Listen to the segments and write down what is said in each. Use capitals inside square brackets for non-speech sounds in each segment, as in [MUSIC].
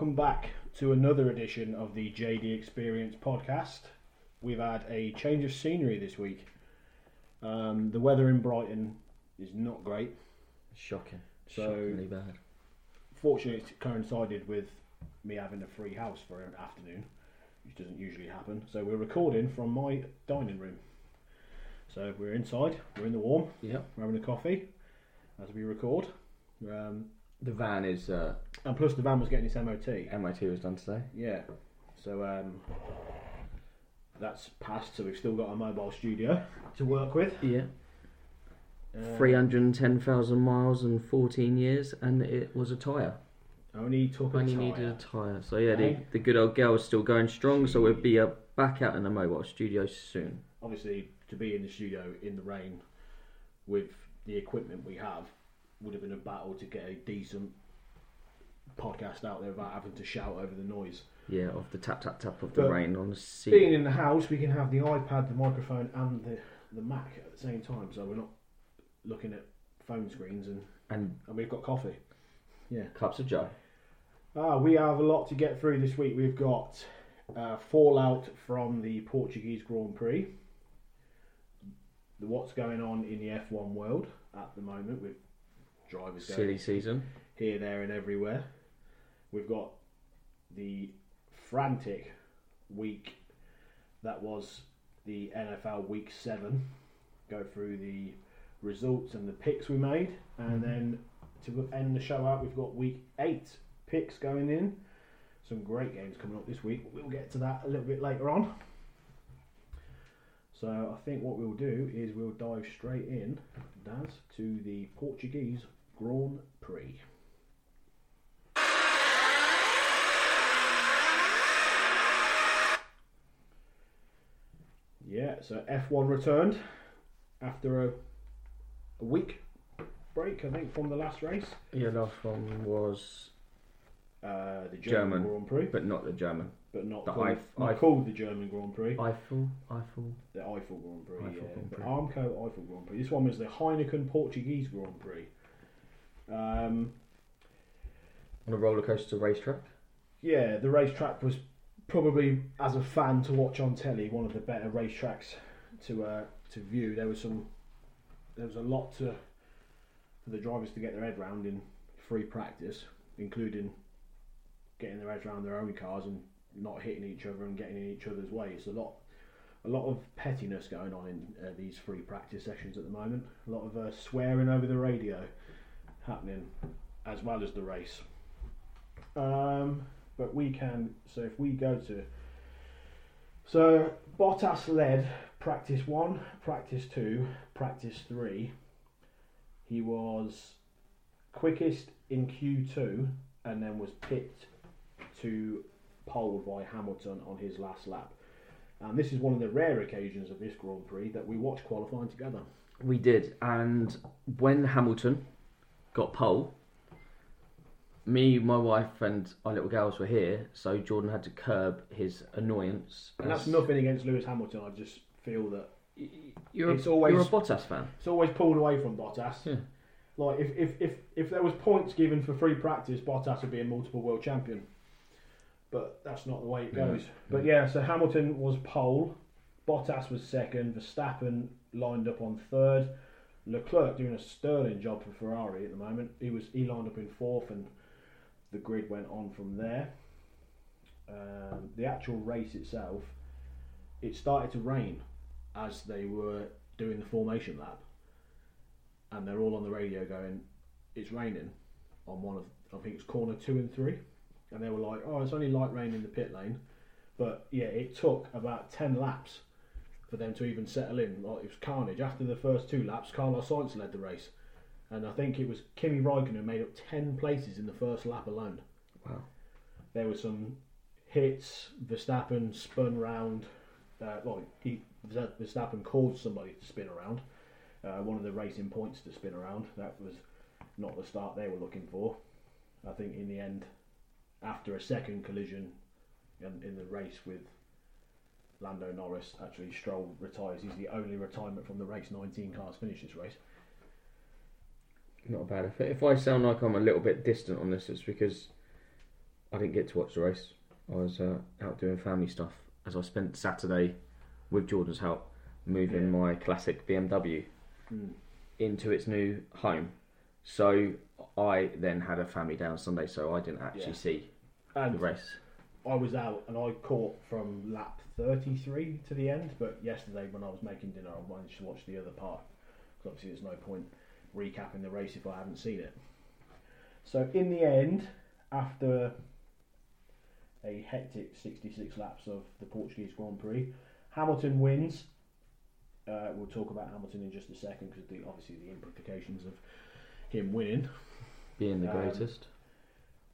Welcome back to another edition of the JD Experience podcast. We've had a change of scenery this week. Um, the weather in Brighton is not great. Shocking. So- Shockingly bad. Fortunately, it coincided with me having a free house for an afternoon, which doesn't usually happen. So we're recording from my dining room. So we're inside, we're in the warm, Yep. we're having a coffee as we record. Um, The van is uh, and plus, the van was getting its MOT. MIT was done today. Yeah. So um, that's passed. So we've still got a mobile studio to work with. Yeah. Uh, Three hundred and ten thousand miles and fourteen years, and it was a tyre. Only took a Only tyre. needed a tyre. So yeah, the, Okay. the good old girl is still going strong. So we'll be uh, back out in the mobile studio soon. Obviously, to be in the studio in the rain with the equipment we have would have been a battle to get a decent podcast out there without having to shout over the noise. Yeah, of the tap tap tap of the But rain on the sea. Being in the house, we can have the iPad, the microphone, and the, the Mac at the same time, so we're not looking at phone screens and, and and we've got coffee. Yeah. cups of joe. Ah, we have a lot to get through this week. We've got uh, fallout from the Portuguese Grand Prix, what's going on in the F1 world at the moment with drivers going Silly season. here, there, and everywhere. We've got the frantic week that was the NFL Week 7. Go through the results and the picks we made. And mm-hmm. then to end the show out, we've got Week 8 picks going in. Some great games coming up this week. We'll get to that a little bit later on. So I think what we'll do is we'll dive straight in, Daz, to the Portuguese Grand Prix. Yeah, so F1 returned after a, a week break, I think, from the last race. Yeah, last one was, Uh, the German, German. Grand Prix, but not the German. but not, the called, Eif- not Eif- called the German Grand Prix. Eifel, Eifel. The Eifel Grand Prix, Eifel yeah. Grand The Prix. Aramco Eifel Grand Prix. This one was the Heineken Portuguese Grand Prix. Um, On a roller coaster racetrack. yeah, the racetrack was probably, as a fan to watch on telly, one of the better racetracks to uh, to view. There was some, there was a lot to for the drivers to get their head round in free practice, including getting their heads around their own cars and not hitting each other and getting in each other's way. It's a lot, a lot of pettiness going on in uh, these free practice sessions at the moment. A lot of uh, swearing over the radio happening, as well as the race. Um, but we can. So if we go to. So Bottas led practice one, practice two, practice three. He was quickest in Q2 and then was picked to pole by Hamilton on his last lap. And this is one of the rare occasions of this Grand Prix that we watch qualifying together. We did, and when Hamilton got pole, me, my wife, and our little girls were here, so Jordan had to curb his annoyance. And that's as- nothing against Lewis Hamilton. I just feel that You're, it's a, always- you're a Bottas fan. it's always pulled away from Bottas. Yeah. Like if, if, if, if there was points given for free practice, Bottas would be a multiple world champion. But that's not the way it goes. But yeah, so Hamilton was pole, Bottas was second, Verstappen lined up on third, Leclerc doing a sterling job for Ferrari at the moment. He was he lined up in fourth, and the grid went on from there. Um, the actual race itself, it started to rain as they were doing the formation lap, and they're all on the radio going, "It's raining." On one of I think it's corner two and three, and they were like, "Oh, it's only light rain in the pit lane," but yeah, it took about ten laps for them to even settle in. Like it was carnage. After the first two laps, Carlos Sainz led the race, and I think it was Kimi Raikkonen who made up ten places in the first lap alone. Wow. There were some hits. Verstappen spun round. Uh, well, he, Verstappen caused somebody to spin around. Uh, one of the racing points to spin around. That was not the start they were looking for. I think in the end, after a second collision in, in the race with Lando Norris, actually Stroll retires. He's the only retirement from the race. 19 cars finish this race. Not a bad. If, if I sound like I'm a little bit distant on this, it's because I didn't get to watch the race. I was uh, out doing family stuff as I spent Saturday with Jordan's help moving Yeah. my classic BMW Mm. into its new home. So I then had a family day on Sunday, so I didn't actually Yeah. see the race. I was out and I caught from lap 33 to the end, but yesterday when I was making dinner, I managed to watch the other part. Because obviously, there's no point recapping the race if I haven't seen it. So, in the end, after a hectic 66 laps of the Portuguese Grand Prix, Hamilton wins. Uh, we'll talk about Hamilton in just a second because the, obviously the implications of him winning. Being the Um, greatest.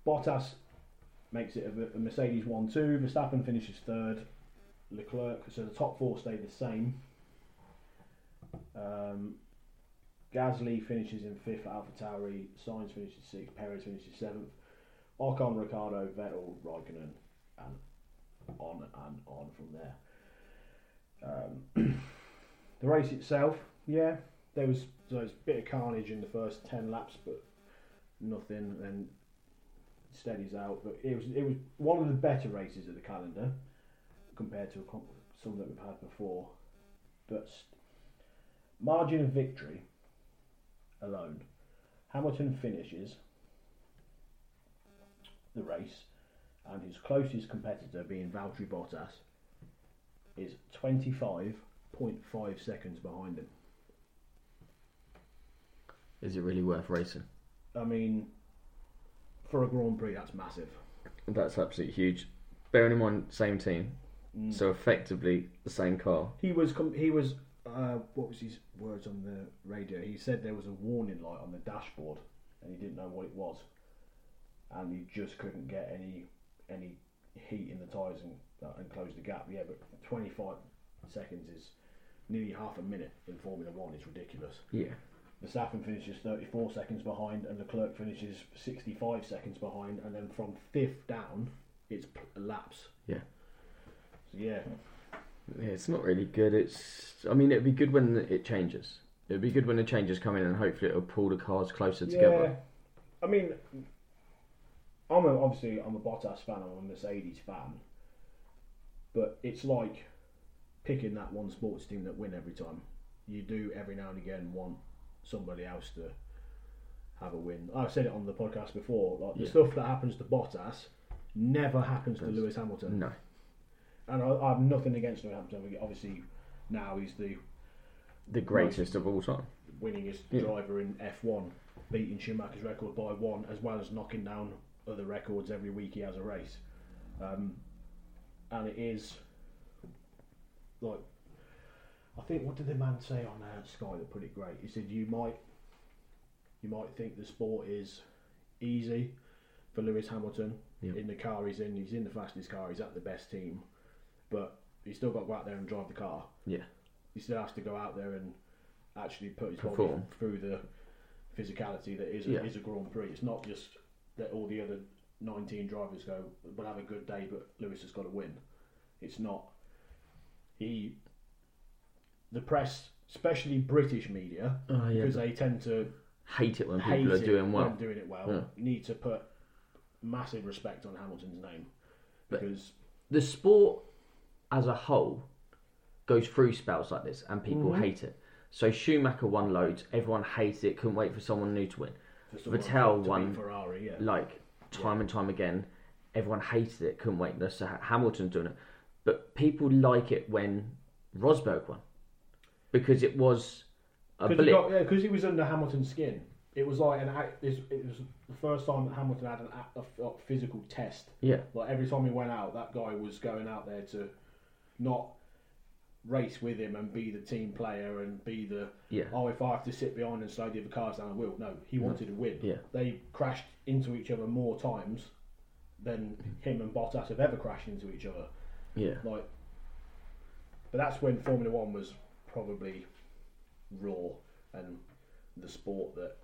Bottas makes it a, a Mercedes 1 2. Verstappen finishes third. Leclerc, so the top four stay the same. Um, Gasly finishes in fifth, AlphaTauri, Sainz finishes sixth, Perez finishes seventh. Ocon, Ricardo, Vettel, Raikkonen, and on and on from there. Um, [CLEARS THROAT] the race itself, yeah, there was there was a bit of carnage in the first ten laps, but nothing. And steadies out. But it was it was one of the better races of the calendar compared to a some that we've had before. But margin of victory alone, Hamilton finishes the race, and his closest competitor, being Valtteri Bottas, is twenty five point five seconds behind him. Is it really worth racing? I mean, for a Grand Prix, that's massive. That's absolutely huge. Bearing in mind, same team, Mm. so effectively the same car. He was com- he was uh, what was his words on the radio? He said there was a warning light on the dashboard, and he didn't know what it was, and he just couldn't get any any heat in the tyres and uh, and close the gap. Yeah, but 25 seconds is nearly half a minute in Formula One. It's ridiculous. Yeah. The Verstappen finishes 34 seconds behind, and Leclerc finishes 65 seconds behind, and then from fifth down, it's laps. Yeah. Yeah, Yeah, it's not really good. It's. I mean, it'd be good when it changes. It'd be good when the changes come in, and hopefully it'll pull the cars closer together. I mean, I'm a, obviously I'm a Bottas fan. I'm a Mercedes fan, but it's like picking that one sports team that win every time. You do every now and again want somebody else to have a win. I've said it on the podcast before. Like the Yeah. stuff that happens to Bottas never happens to Lewis Hamilton, No. And I, I have nothing against Lewis Hamilton. Obviously, now he's the The greatest of all time. winningest Yeah. driver in F1, beating Schumacher's record by one, as well as knocking down other records every week he has a race. Um, and it is like I think what did the man say on uh, Sky that put it great? He said you might you might think the sport is easy for Lewis Hamilton Yeah. in the car he's in. He's in the fastest car. He's at the best team, but he's still got to go out there and drive the car Yeah. he still has to go out there and actually put his Perform. body through the physicality that is a, Yeah. is a Grand Prix. It's not just that all the other 19 drivers go, we'll have a good day, but Lewis has got to win. It's not. He, the press, especially British media, Oh yeah. because they tend to Hate it when hate people are it doing well. when doing it well, Yeah. need to put massive respect on Hamilton's name because the sport as a whole goes through spells like this and people Mhm. hate it. So Schumacher won loads, everyone hated it, couldn't wait for someone new to win. Vettel won, Ferrari, yeah. Like time and time again, everyone hated it, couldn't wait. So Hamilton's doing it. But people like it when Rosberg won. Because it was a Because he, blip. got- yeah, 'cause he was under Hamilton's skin. It was like an act. It was the first time that Hamilton had an act, a physical test. yeah. Like every time he went out, that guy was going out there to not race with him and be the team player and be the Yeah. oh if I have to sit behind and slow the other cars down I will. No, he wanted to win. Yeah. They crashed into each other more times than him and Bottas have ever crashed into each other. Yeah. Like, but that's when Formula One was probably raw and the sport that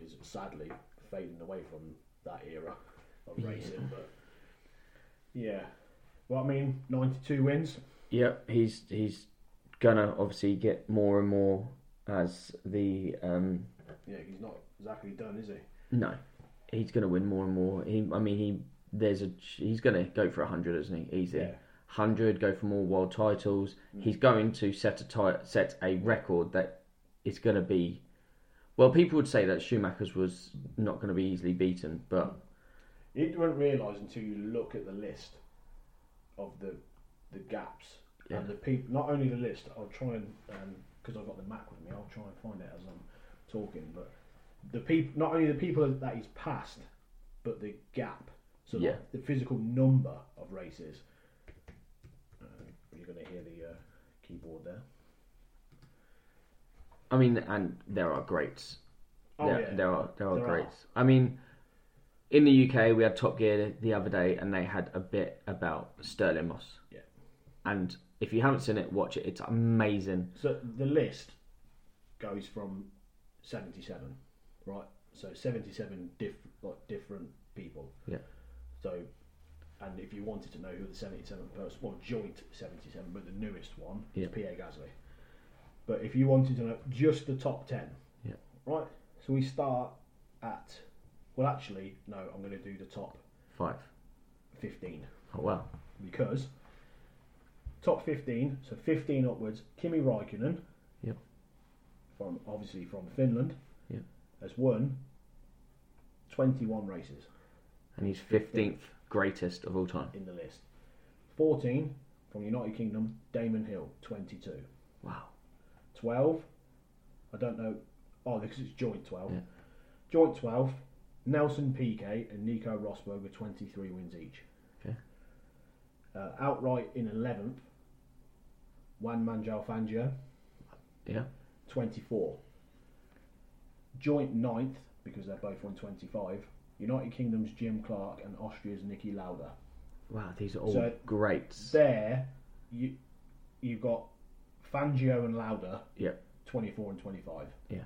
is sadly fading away from that era of racing. But yeah, well, I mean, ninety-two wins. Yep, he's he's gonna obviously get more and more as the um Yeah, he's not exactly done, is he? no, he's gonna win more and more. He, I mean, he there's a he's gonna go for hundred, isn't he? Easy. Yeah. Hundred, go for more world titles. He's going to set a ti- set a record that is going to be. Well, people would say that Schumacher's was not going to be easily beaten, but You don't realise until you look at the list of the the gaps Yeah. and the people. Not only the list, I'll try and because I've got the Mac with me. I'll try and find it as I'm talking. But the people, not only the people that he's passed, but the gap. So Yeah. like the physical number of races. Uh, you're going to hear the uh, keyboard there. I mean, and there are greats. Oh, there, yeah. there are there are There are. greats. I mean, in the UK, we had Top Gear the other day, and they had a bit about Stirling Moss. Yeah. And if you haven't seen it, watch it. It's amazing. So the list goes from 77, right? So 77 diff, like different people. Yeah. So, and if you wanted to know who the 77 person, well, joint 77, but the newest one Yeah. is Pierre Gasly. But if you wanted to know just the top 10, Yeah. right? So we start at, well, actually, no, I'm going to do the top Five. 15 Oh wow. because top 15, so 15 upwards, Kimi Raikkonen, Yep. from obviously from Finland, Yep. has won 21 races And he's fifteenth greatest of all time. in the list. 14 from United Kingdom, Damon Hill, 22. Wow. 12, I don't know, oh, because it's joint 12. Yeah. Joint 12, Nelson Piquet and Nico Rosberg with 23 wins each. Okay. Uh, outright in 11th, Juan Manuel Fangio, Yeah. 24. Joint ninth, because they're both on 25, United Kingdom's Jim Clark and Austria's Niki Lauda. Wow. These are all So- greats. There, you, you've got Fangio and Lauda, Yeah. 24 and 25 Yeah.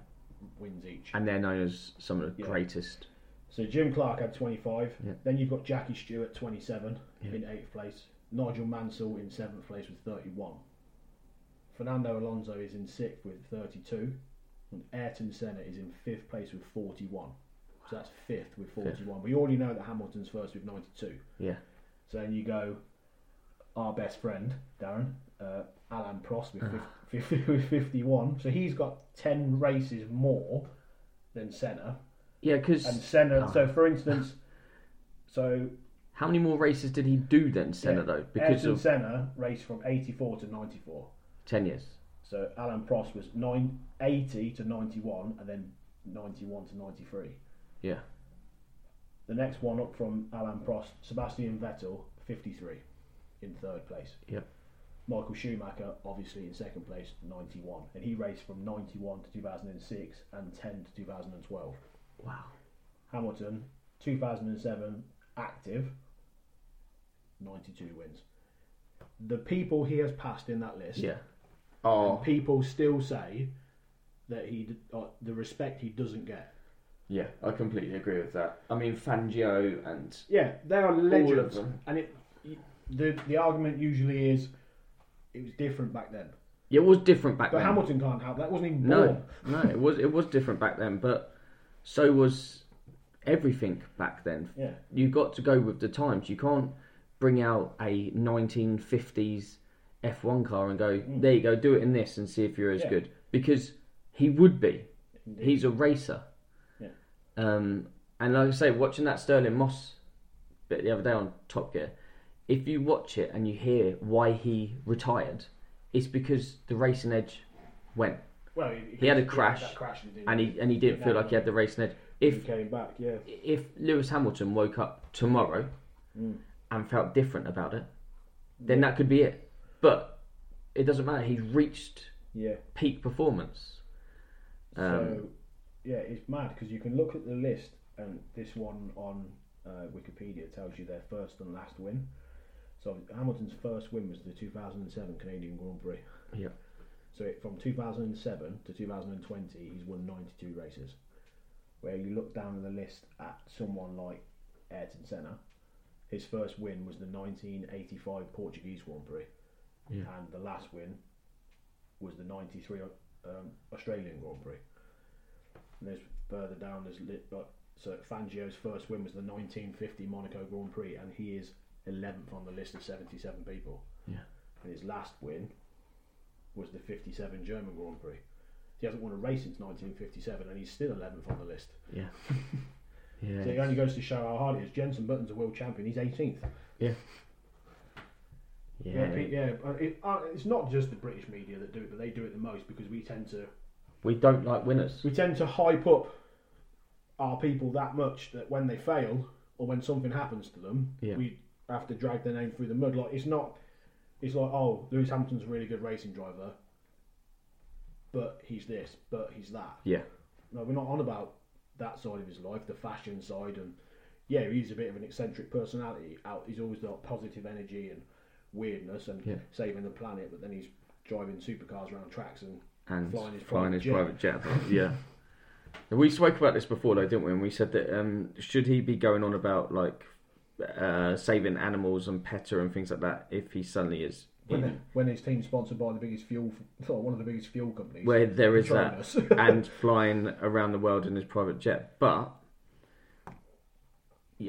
wins each. And they're known as some of the Yeah. greatest. So Jim Clark had 25. Yeah. Then you've got Jackie Stewart 27 Yeah. in eighth place. Nigel Mansell in seventh place with 31. Fernando Alonso is in sixth with 32. And Ayrton Senna is in fifth place with 41. So that's fifth with 41. We already know that Hamilton's first with 92. Yeah. So then you go, our best friend, Darren, uh, Alan Prost with, fif- fif- [LAUGHS] with 51. So he's got 10 races more than Senna. Yeah. Because And Senna, Ah. so for instance, so how many more races did he do then, Senna yeah, though? Because Ayrton of Senna raced from 84 to 94. ten years. So Alan Prost was nine, 80 to 91 and then 91 to 93. Yeah. The next one up from Alan Prost, Sebastian Vettel, 53 in third place. Yep. Michael Schumacher, obviously in second place, 91. And he raced from 91 to 2006 and 10 to 2012. Wow. Hamilton, 2007, active, 92 wins. The people he has passed in that list, Yeah. and Oh. people still say that he d- uh, the respect he doesn't get. Yeah, I completely agree with that. I mean, Fangio and Yeah, they are of legends, them. and it the the argument usually is it was different back then. yeah, it was different back But then. Hamilton can't have that. Wasn't even no, no, it was it was different back then, but so was everything back then. Yeah, You got to go with the times. You can't bring out a 1950s F1 car and go, there you go, do it in this and see if you're as Mm. Yeah. good. Because he would be. Indeed. He's a racer. Yeah. Um, and like I say, watching that Stirling Moss bit the other day on Top Gear, if you watch it and you hear why he retired, it's because the racing edge went. Well, He had a crash, crash and, And he and he didn't feel like he had the racing edge. he If came back. Yeah, if Lewis Hamilton woke up tomorrow Mm. and felt different about it, then that could be it. But it doesn't matter. He's reached Yeah. peak performance. Um, so yeah, it's mad because you can look at the list, and this one on uh, Wikipedia tells you their first and last win. So Hamilton's first win was the 2007 Canadian Grand Prix. Yeah. So it, from 2007 to 2020, he's won 92 races. Where you look down the list at someone like Ayrton Senna, his first win was the 1985 Portuguese Grand Prix, Yeah. and the last win was the 93 um, Australian Grand Prix. And there's further down, there's lit, like, so Fangio's first win was the 1950 Monaco Grand Prix, and he is 11th on the list of 77 people. Yeah. And his last win was the 57 German Grand Prix. He hasn't won a race since 1957, and he's still 11th on the list. Yeah. [LAUGHS] yeah. So it only goes to show how hard it is. Jenson Button's a world champion. He's 18th. yeah. Yeah, yeah. It, uh, it's not just the British media that do it, but they do it the most because we tend to We don't like winners. we tend to hype up our people that much that when they fail or when something happens to them, Yeah. we have to drag their name through the mud. Like it's not. It's like oh, Lewis Hamilton's a really good racing driver, but he's this, but he's that. Yeah. No, we're not on about that side of his life, the fashion side, and yeah, he's a bit of an eccentric personality. Out, he's always got positive energy and weirdness and Yeah. saving the planet, but then he's driving supercars around tracks and and Flying his flying private his jet. private jet. [LAUGHS] yeah. We spoke about this before, though, didn't we? And we said that um, should he be going on about like uh, saving animals and PETA and things like that if he suddenly is when, when his team's sponsored by the biggest fuel, or one of the biggest fuel companies, where there is that [LAUGHS] and flying around the world in his private jet. But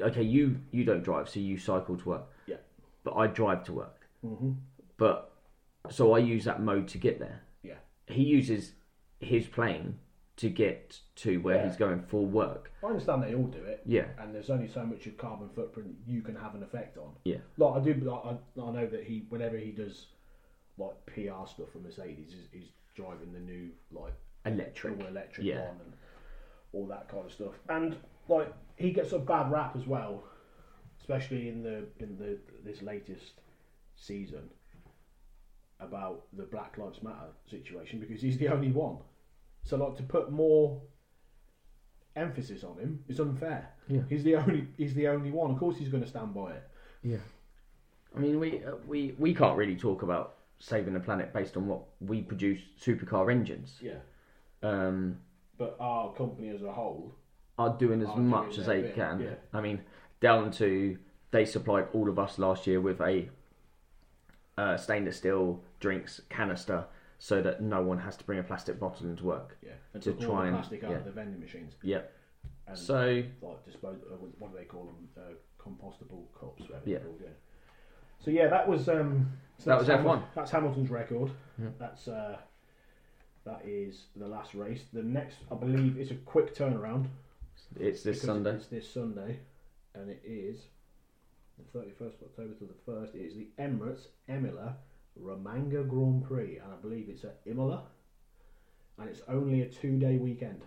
okay, you you don't drive, so you cycle to work. Yeah. But I drive to work. Mhm. But so I use that mode to get there. Yeah. He uses his plane to get to where Yeah. he's going for work. I understand they all do it, Yeah. and there's only so much of carbon footprint you can have an effect on. Yeah. Like I do, like, I, I know that he, whenever he does like PR stuff for Mercedes, he's, he's driving the new like Electric. electric Yeah. one and all that kind of stuff. And like he gets a bad rap as well, especially in the in the this latest season about the Black Lives Matter situation because he's the only one. So like to put more emphasis on him is unfair. Yeah. He's the only he's the only one. Of course he's going to stand by it. Yeah. I mean, we uh, we we can't really talk about saving the planet based on what we produce supercar engines. Yeah. Um, But our company as a whole, are doing as Are doing much as they bit, can. yeah. I mean, down to they supplied all of us last year with a uh, stainless steel drinks canister so that no one has to bring a plastic bottle into work. yeah, and To try and- plastic out yeah. of the vending machines. Yeah. And So like dispose. Uh, what do they call them? Uh, compostable cups. whatever Yeah. called, yeah. So yeah, that was um. So That was Hamil- F1. That's Hamilton's record. Yeah. That's uh. That is the last race. The next, I believe, it's a quick turnaround. it's this Sunday. It's this Sunday, and it is the thirty first of October to the first. It is the Emirates Imola Romagna Grand Prix, and I believe it's at Imola, and it's only a two day weekend.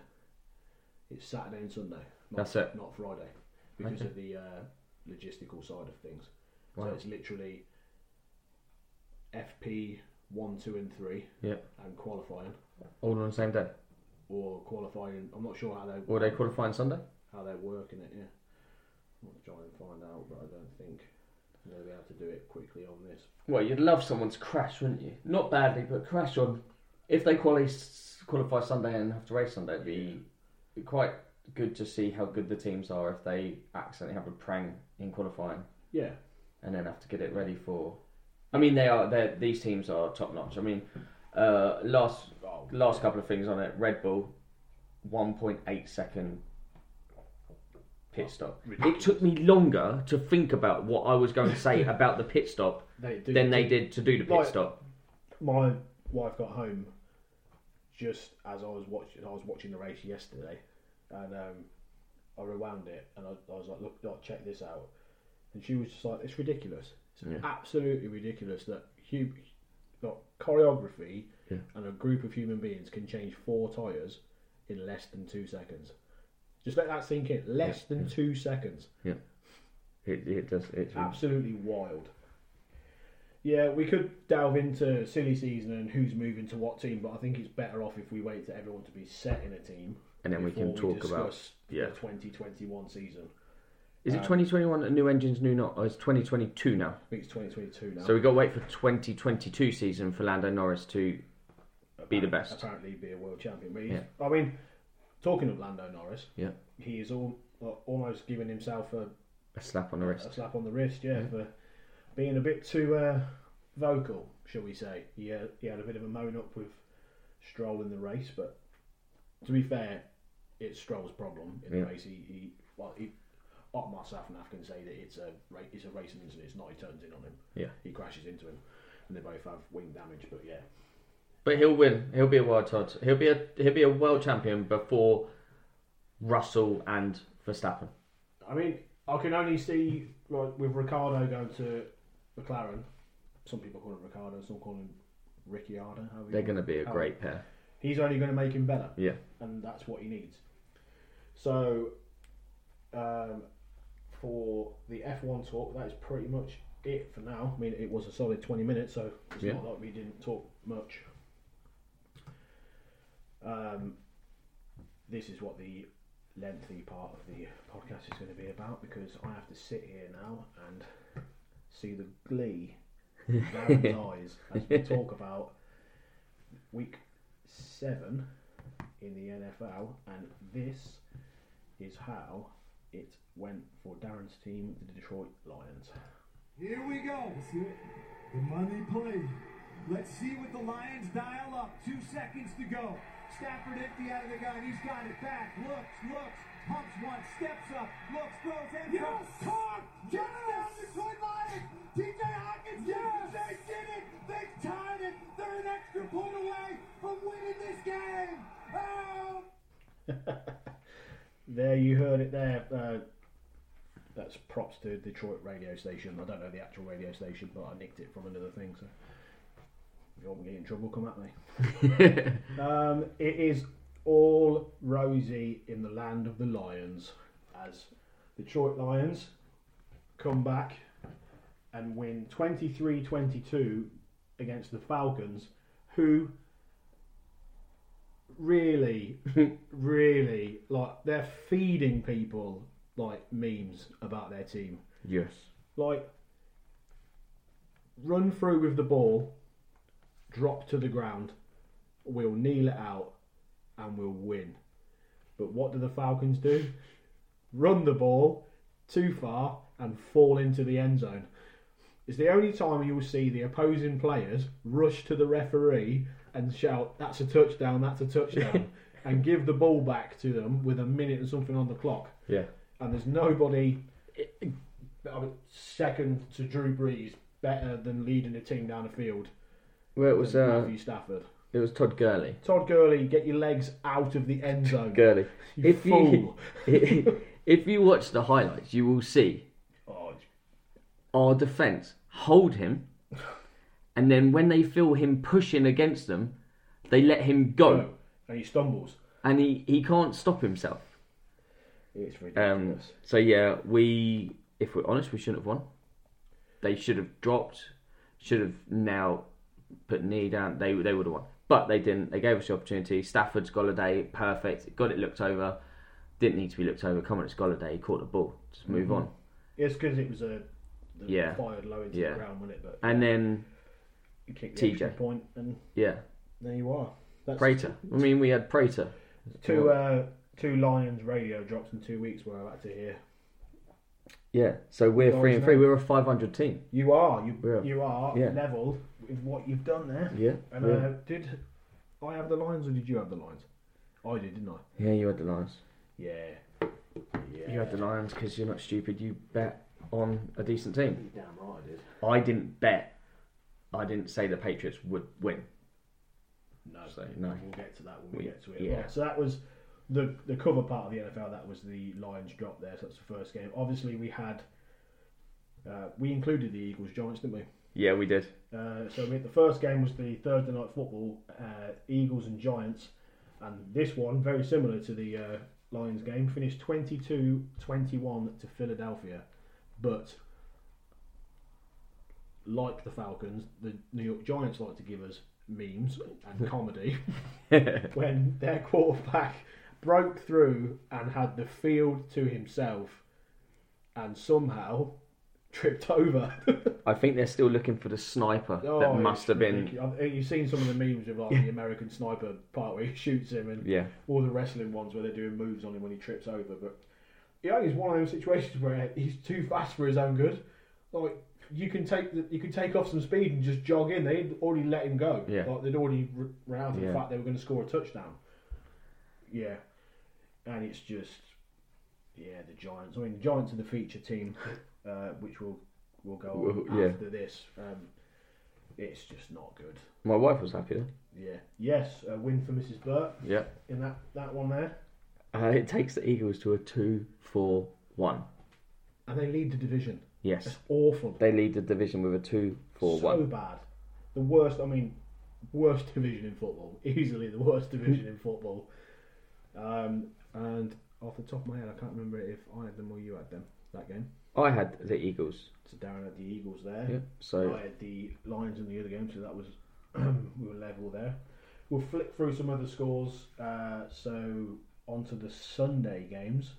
It's Saturday and Sunday. Not, That's it. Not Friday, because Okay. of the uh, logistical side of things. Wow. So it's literally FP one, two, and three, Yep. and qualifying All on the same day. or qualifying. I'm not sure how they Or they qualifying Sunday? how they're working it. Yeah, I'm gonna try and find out, but I don't think they'll be able to do it quickly on this. Well, you'd love someone to crash, wouldn't you? Not badly, but crash on. If they quali- qualify Sunday and have to race Sunday, it'd be quite good to see how good the teams are if they accidentally have a prang in qualifying Yeah, and then have to get it ready for. I mean, they are. These teams are top notch. I mean, uh, last oh, last couple of things on it. Red Bull, one point eight second pit stop. It took me longer to think about what I was going to say [LAUGHS] about the pit stop they do, than they did to do the pit Like- stop. My wife got home just as I was watching. I was watching the race yesterday, and um, I rewound it, and I, I was like, "Look, look, check this out," and she was just like, "It's ridiculous. It's absolutely ridiculous that hu- got choreography and a group of human beings can change four tires in less than two seconds. Just let that sink in. Less than two seconds. Yeah. It, it does. It's Absolutely wild. Yeah, we could delve into silly season and who's moving to what team, but I think it's better off if we wait for everyone to be set in a team And then we can talk about. yeah. the 2021 season. Is it Um, 2021 a new engines, new not? Or it's 2022 now. I think it's 2022 now. So we've got to wait for 2022 season for Lando Norris to. be the best. Apparently, be a world champion. But Yeah. I mean, talking of Lando Norris, Yeah. he is all, uh, almost giving himself a, A slap on the wrist. a slap on the wrist, yeah, for being a bit too uh, vocal, shall we say. He, uh, he had a bit of a moan up with Stroll in the race, but to be fair, it's Stroll's problem in Yeah. the race. He, he well, he, Otmar Szafnauer can say that it's a ra- it's a racing incident. It's not. He turns in on him. Yeah. He crashes into him, and they both have wing damage. But yeah, But he'll win. He'll be a world title. He'll be a he'll be a world champion before Russell and Verstappen. I mean, I can only see like with Ricardo going to McLaren. Some people call him Ricardo. Some call him Ricciardo. They're going to be a great pair. He's only going to make him better. Yeah. and that's what he needs. So, um, for the F1 talk, that is pretty much it for now. I mean, it was a solid 20 minutes, so it's Yeah. not like we didn't talk much. Um, this is what the lengthy part of the podcast is going to be about because I have to sit here now and see the glee [LAUGHS] in Darren's eyes as we talk about week seven in the NFL, and this is how it went for Darren's team, the Detroit Lions. Here we go. The money play. Let's see what the Lions dial up. Two seconds to go. Stafford empty out of the gun. He's got it back. Looks, looks, pumps one, steps up, looks, throws, yes! caught. Touchdown, Detroit Lions. TJ Hockenson. Yes! They did it. They tied it. They're an extra point away from winning this game. Oh. [LAUGHS] There, you heard it there. Uh, that's props to Detroit radio station. I don't know the actual radio station, but I nicked it from another thing. So you want me to get in trouble, come at me. [LAUGHS] um, it is all rosy in the land of the Lions as the Detroit Lions come back and win 23-22 against the Falcons, who really, [LAUGHS] really like they're feeding people like memes about their team. Yes. Like run through with the ball, drop to the ground, we'll kneel it out, and we'll win. But what do the Falcons do? Run the ball too far and fall into the end zone. It's the only time you'll see the opposing players rush to the referee and shout, "That's a touchdown! That's a touchdown!" [LAUGHS] and give the ball back to them with a minute and something on the clock Yeah. and there's nobody second to Drew Brees better than leading a team down the field Well, it was than uh, Matthew Stafford. it was Todd Gurley. Todd Gurley, get your legs out of the end zone. Gurley. You if fool. you [LAUGHS] if you watch the highlights, you will see Oh, our defense hold him, and then when they feel him pushing against them, they let him go, no. And he stumbles. and he he can't stop himself. It's Um, so yeah, we, if we're honest, we shouldn't have won. They should have dropped, should have now put knee down. They they would have won, but they didn't. They gave us the opportunity. Stafford's Golladay, perfect. Got it looked over. Didn't need to be looked over. Come on, it's Golladay. He caught the ball. Just move on. it's because it was a Yeah. fired low into Yeah. the ground, wasn't it? But And then you kicked the TJ. point, and yeah, there you are. That's Prater. I mean, we had Prater. two uh, two Lions radio drops in two weeks where I had to hear. Yeah, so we're three and three. We're a 500 team. You are you We're- you are yeah. level with what you've done there. Yeah, And yeah. uh, did I have the lines or did you have the lines? I did, didn't I? yeah. You had the lines. Yeah. Yeah. You had the lines because you're not stupid. You bet on a decent team. Damn right I did. I didn't bet. I didn't say the Patriots would win. No, So, no. We'll get to that when we, We- get to it. yeah. Right, so that was the the cover part of the NFL. That was the Lions drop there. So that's the first game. Obviously, we had uh, we included the Eagles Giants, didn't we? Yeah, we did. Uh, so I mean, the first game was the Thursday night football, uh, Eagles and Giants, and this one very similar to the uh, Lions game, finished 22-21 to Philadelphia, but like the Falcons, the New York Giants like to give us memes and [LAUGHS] comedy [LAUGHS] when their quarterback broke through and had the field to himself. And somehow tripped over. [LAUGHS] I think they're still looking for the sniper Oh, that it's must have been. ridiculous. I think eh, You've seen some of the memes of like the American sniper part where he [LAUGHS] shoots him, and Yeah, all the wrestling ones where they're doing moves on him when he trips over. But yeah, it's one of those situations where he's too fast for his own good. Like you can take the, you can take off some speed and just jog in. They'd already let him go. Yeah. Like they'd already r- run out of the fact they were going to score a touchdown. Yeah, and it's just yeah the Giants. I mean, the Giants are the feature team, [LAUGHS] uh, which will will go on Well, yeah. after this. Um, it's just not good. my wife was happy though. Yeah. Yes, a win for Mrs. Burt Yeah, in that, that one there. uh, it takes the Eagles to a two-four-one. And they lead the division. Yes, That's awful. they lead the division with a two-four-one. So bad. The worst, I mean, worst division in football. [LAUGHS] Easily the worst division in football. Um, and off the top of my head, I can't remember if I had them or you had them that game. I had the Eagles. So Darren had the Eagles there. Yeah, so I had the Lions in the other game, so that was [CLEARS THROAT] we were level there. We'll flick through some other scores. Uh, so onto the Sunday games.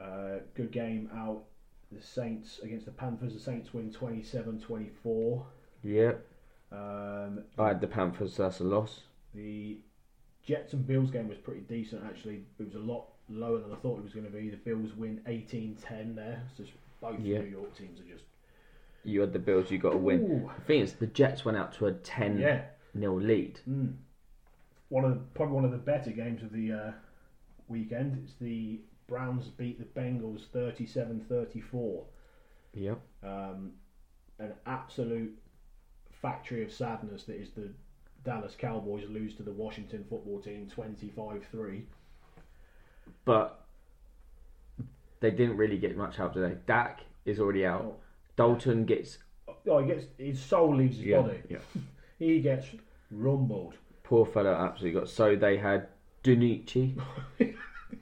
Uh, good game out. The Saints against the Panthers. The Saints win 27-24. yeah, Um, I had the Panthers. That's a loss. the Jets and Bills game was pretty decent actually. It was a lot lower than I thought it was going to be. The Bills win 18-10 there. So both Yeah. New York teams are just You had the Bills. You got to win. Ooh. The thing is, the Jets went out to a ten yeah. nil lead. Mm. One of the, probably one of the better games of the uh, weekend. It's the Browns beat the Bengals 37-34. Yep. Um, an absolute factory of sadness that is the Dallas Cowboys lose to the Washington football team 25-3. But they didn't really get much help today. Dak is already out. Oh. Dalton gets Oh, he gets his soul leaves his yeah, body. yeah. [LAUGHS] He gets rumbled. Poor fellow absolutely got. So they had DiNucci [LAUGHS] I mean,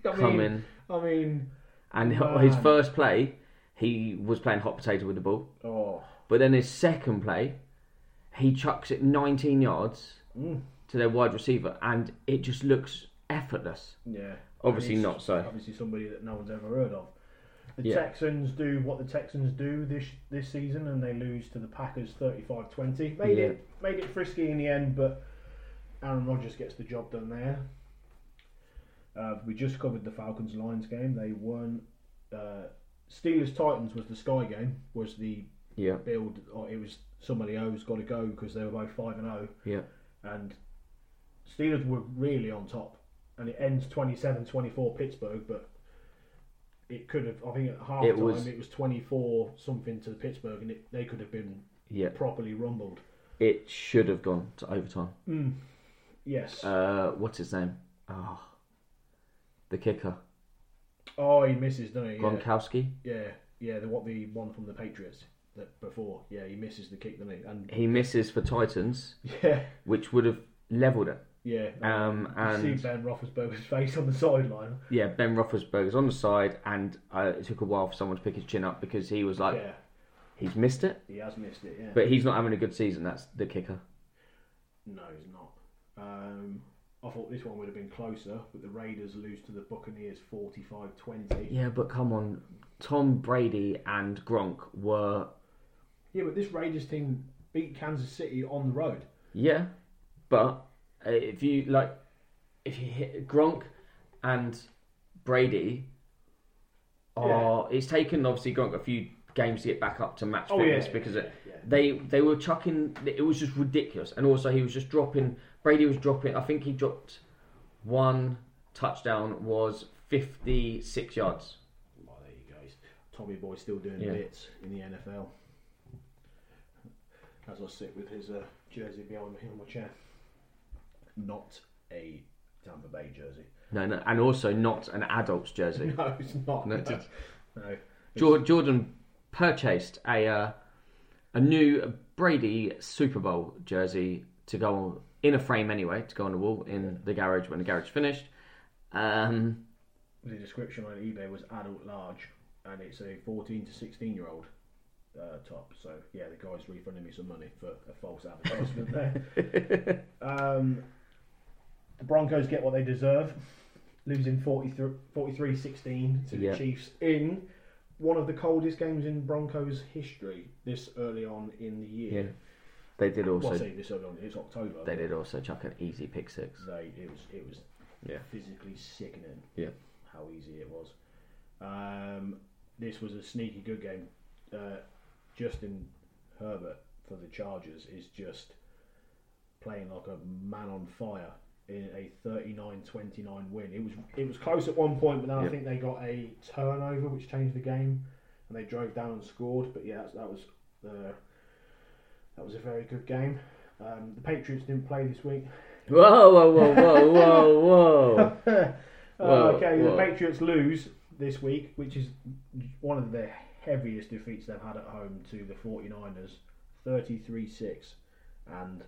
come in, I mean, and man. his first play, he was playing hot potato with the ball. oh, But then his second play, he chucks it 19 yards mm, to their wide receiver, and it just looks effortless. yeah. Obviously not so. Obviously, somebody that no one's ever heard of. The Yeah. Texans do what the Texans do this this season, and they lose to the Packers 35-20. Made Yeah. it made it frisky in the end, but Aaron Rodgers gets the job done there. Uh, we just covered the Falcons Lions game. They won. Uh, Steelers Titans was the Sky game. Was the Yeah, build? Or it was somebody O's got to go because they were both five and zero. yeah. and Steelers were really on top. And it ends 27-24 Pittsburgh, but it could have. I think at half It time was- it was 24 something to Pittsburgh, and it, they could have been Yeah, properly rumbled. it should have gone to overtime. Yes. Uh, what's his name? Oh, the kicker, oh, he misses, doesn't he? Yeah, Gostkowski. yeah, yeah. The what the one from the Patriots that before. Yeah, he misses the kick, doesn't he? And He misses for Titans, yeah, which would have leveled it. yeah. Um, you see and Ben Roethlisberger's face on the sideline. yeah, Ben Roethlisberger's on the side, and uh, it took a while for someone to pick his chin up because he was like, yeah, he's missed it, he has missed it. Yeah. but he's not having a good season. That's the kicker. No, he's not. Um, I thought this one would have been closer, but the Raiders lose to the Buccaneers 45-20. Yeah, but come on, Tom Brady and Gronk were Yeah, but this Raiders team beat Kansas City on the road. yeah, but uh, if you like, if you hit Gronk and Brady are it's taken obviously Gronk a few games to get back up to match fitness because it, yeah. they they were chucking it was just ridiculous and also he was just dropping Brady was dropping I think he dropped one touchdown was 56 yards Well, there you go. Tommy Boy still doing Yeah. bits in the NFL. As I sit with his uh, jersey behind me on my chair. Not a Tampa Bay jersey. no no and also not an adult's jersey [LAUGHS] No, it's not. No, No, no. Jor- Jordan purchased a uh, a new Brady Super Bowl jersey to go in a frame anyway to go on the wall in the garage when the garage finished um, The description on eBay was adult large, and it's a 14 to 16 year old. Uh, top. So yeah, the guy's refunding me some money for a false advertisement there. [LAUGHS] Um, the Broncos get what they deserve, losing 43 16 to Yeah. the Chiefs in one of the coldest games in Broncos history this early on in the year. Yeah. They did Well, also. say this early on, it's October. They did also chuck an easy pick six. They, it was it was Yeah. physically sickening. Yeah. how easy it was. Um, this was a sneaky good game. Uh, Justin Herbert for the Chargers is just playing like a man on fire in a 39-29 win. It was it was close at one point, but then I think they got a turnover which changed the game, and they drove down and scored. But yeah, that's, that was uh, that was a very good game. Um, the Patriots didn't play this week. Whoa, whoa, whoa, whoa, whoa, whoa! [LAUGHS] Uh, okay, whoa. the Patriots lose this week, which is one of the heaviest defeats they've had at home to the 49ers, 33-6. And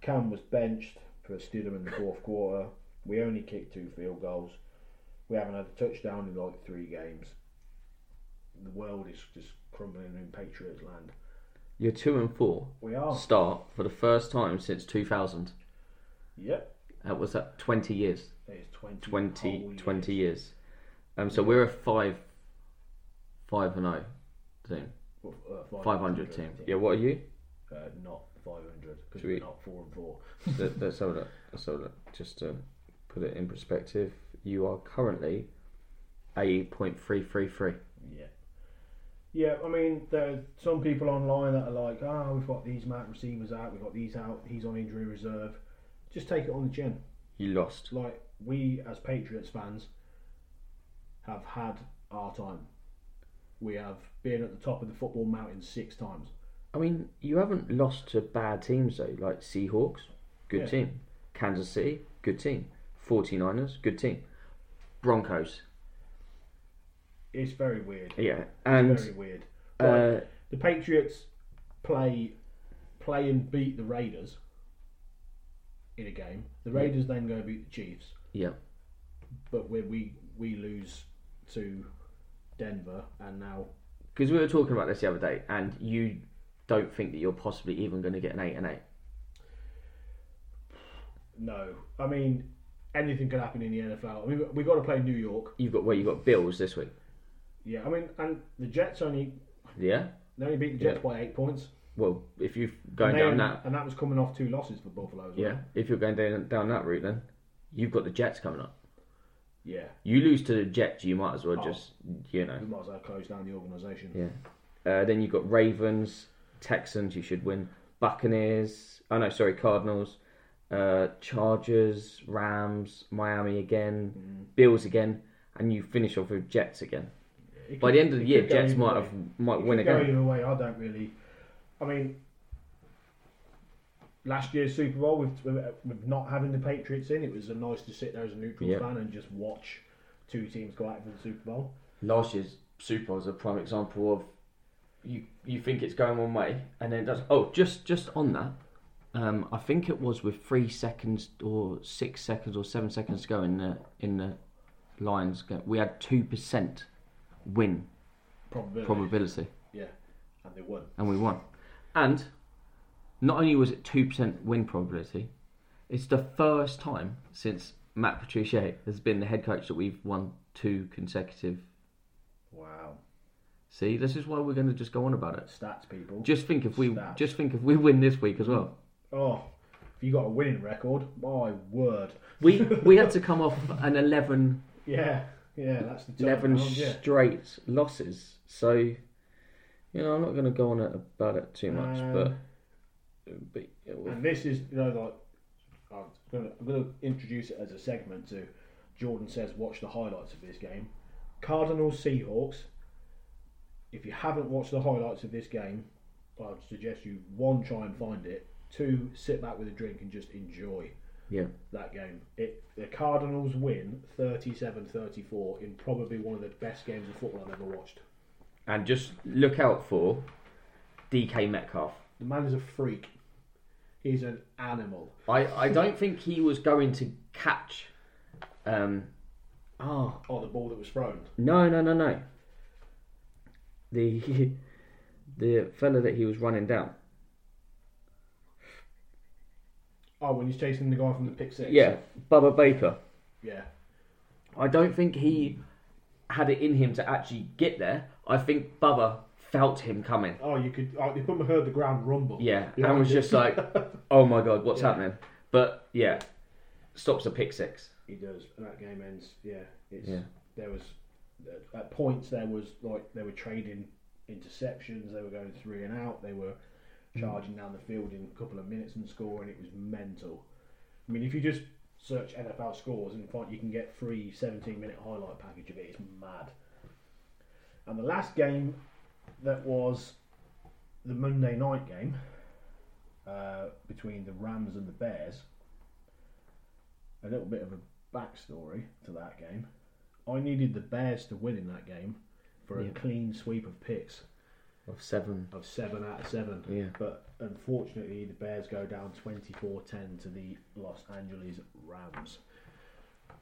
Cam was benched for Stidham in the fourth quarter. We only kicked two field goals. We haven't had a touchdown in like three games. The world is just crumbling in Patriots land. You're two and four. We are. Start for the first time since 2000. Yep. That was that 20 years. It's 20, 20, 20 years. years. Um, so we're a five, five and zero team, Well, uh, 500 team. Yeah, what are you? Uh, not 500 because Should we're we- not 4 and 4. [LAUGHS] Let- Let's a look. Let's have a look. Just to put it in perspective, you are currently a point three three three. Yeah. Yeah, I mean, there are some people online that are like, oh, we've got these Matt receivers out, we've got these out, he's on injury reserve. Just take it on the chin. You lost. Like, we as Patriots fans have had our time. We have been at the top of the football mountain six times. I mean, you haven't lost to bad teams though, like Seahawks, good Yeah. team. Kansas City, good team. 49ers, good team. Broncos, It's very weird. yeah. And very weird. Uh, the Patriots play play and beat the Raiders in a game. The Raiders then go beat the Chiefs. yeah, but we we we lose to Denver, and now because we were talking about this the other day, and you don't think that you're possibly even going to get an eight and eight. no. I mean, anything could happen in the NFL. I mean, we got to play New York. You've got well, you have got Bills this week. Yeah, I mean, and the Jets only Yeah. they only beat the Jets by eight points. Well, if you're going down only- that, and that was coming off two losses for Buffalo. As well. yeah, if you're going down down that route, then you've got the Jets coming up. Yeah. You lose to the Jets, you might as well Oh. just you know. We might as well close down the organisation. Yeah. Uh, then you've got Ravens, Texans. You should win. Buccaneers. Oh no, sorry, Cardinals. Uh, Chargers, Rams, Miami again, Mm. Bills again, and you finish off with Jets again. It By could- the end of the it year, could go Jets either might way. have might It win could go again. either way. I don't really. I mean, last year's Super Bowl with, with with not having the Patriots in, it was a nice to sit there as a neutral Yeah. fan and just watch two teams go out for the Super Bowl. Last year's Super Bowl is a prime example of you you think it's going one way and then it does. Oh, just just on that, um, I think it was with three seconds or six seconds or seven seconds to go in the in the Lions game, we had two percent win Probability. probability, Yeah, and they won. and we won. And not only was it two percent win probability, it's the first time since Matt Patricia has been the head coach that we've won two consecutive. Wow. See, this is why we're going to just go on about it. Stats, people. Just think if we Stats. just think if we win this week as well. oh, if you got a winning record, my word. We we had to [LAUGHS] come off an 11, Yeah, yeah, that's the 11 turnaround, yeah. straight losses. So, you know, I'm not going to go on about it too much, Um, but but And this is, you know, like I'm gonna, I'm gonna introduce it as a segment to Jordan says watch the highlights of this game. Cardinals Seahawks. If you haven't watched the highlights of this game, I'd suggest you one try and find it. Two, sit back with a drink and just enjoy yeah. that game. It the Cardinals win 37-34 in probably one of the best games of football I've ever watched. And just look out for DK Metcalf. The man is a freak. He's an animal. I, I don't think he was going to catch. Um, oh Oh, the ball that was thrown. no no no no. The [LAUGHS] the fella that he was running down. Oh, when he's chasing the guy from the pick six. Yeah, Budda Baker. Yeah. I don't think he had it in him to actually get there. I think Budda felt him coming. Oh, you could. Oh, you probably heard the ground rumble. Yeah, Yeah, and was I did. just like, [LAUGHS] oh my god, what's Yeah. happening? But yeah, stops a pick six. He does. And that game ends. Yeah. It's Yeah. there was at- at points there was like they were trading interceptions. They were going three and out. They were mm. charging down the field in a couple of minutes and scoring. It was mental. I mean, if you just search NFL scores and find you can get free 17 minute highlight package of it, it's mad. And the last game that was the Monday night game uh, between the Rams and the Bears. A little bit of a backstory to that game. I needed the Bears to win in that game for a Yeah. clean sweep of picks Of seven. of seven out of seven. Yeah. But unfortunately, the Bears go down 24 10 to the Los Angeles Rams.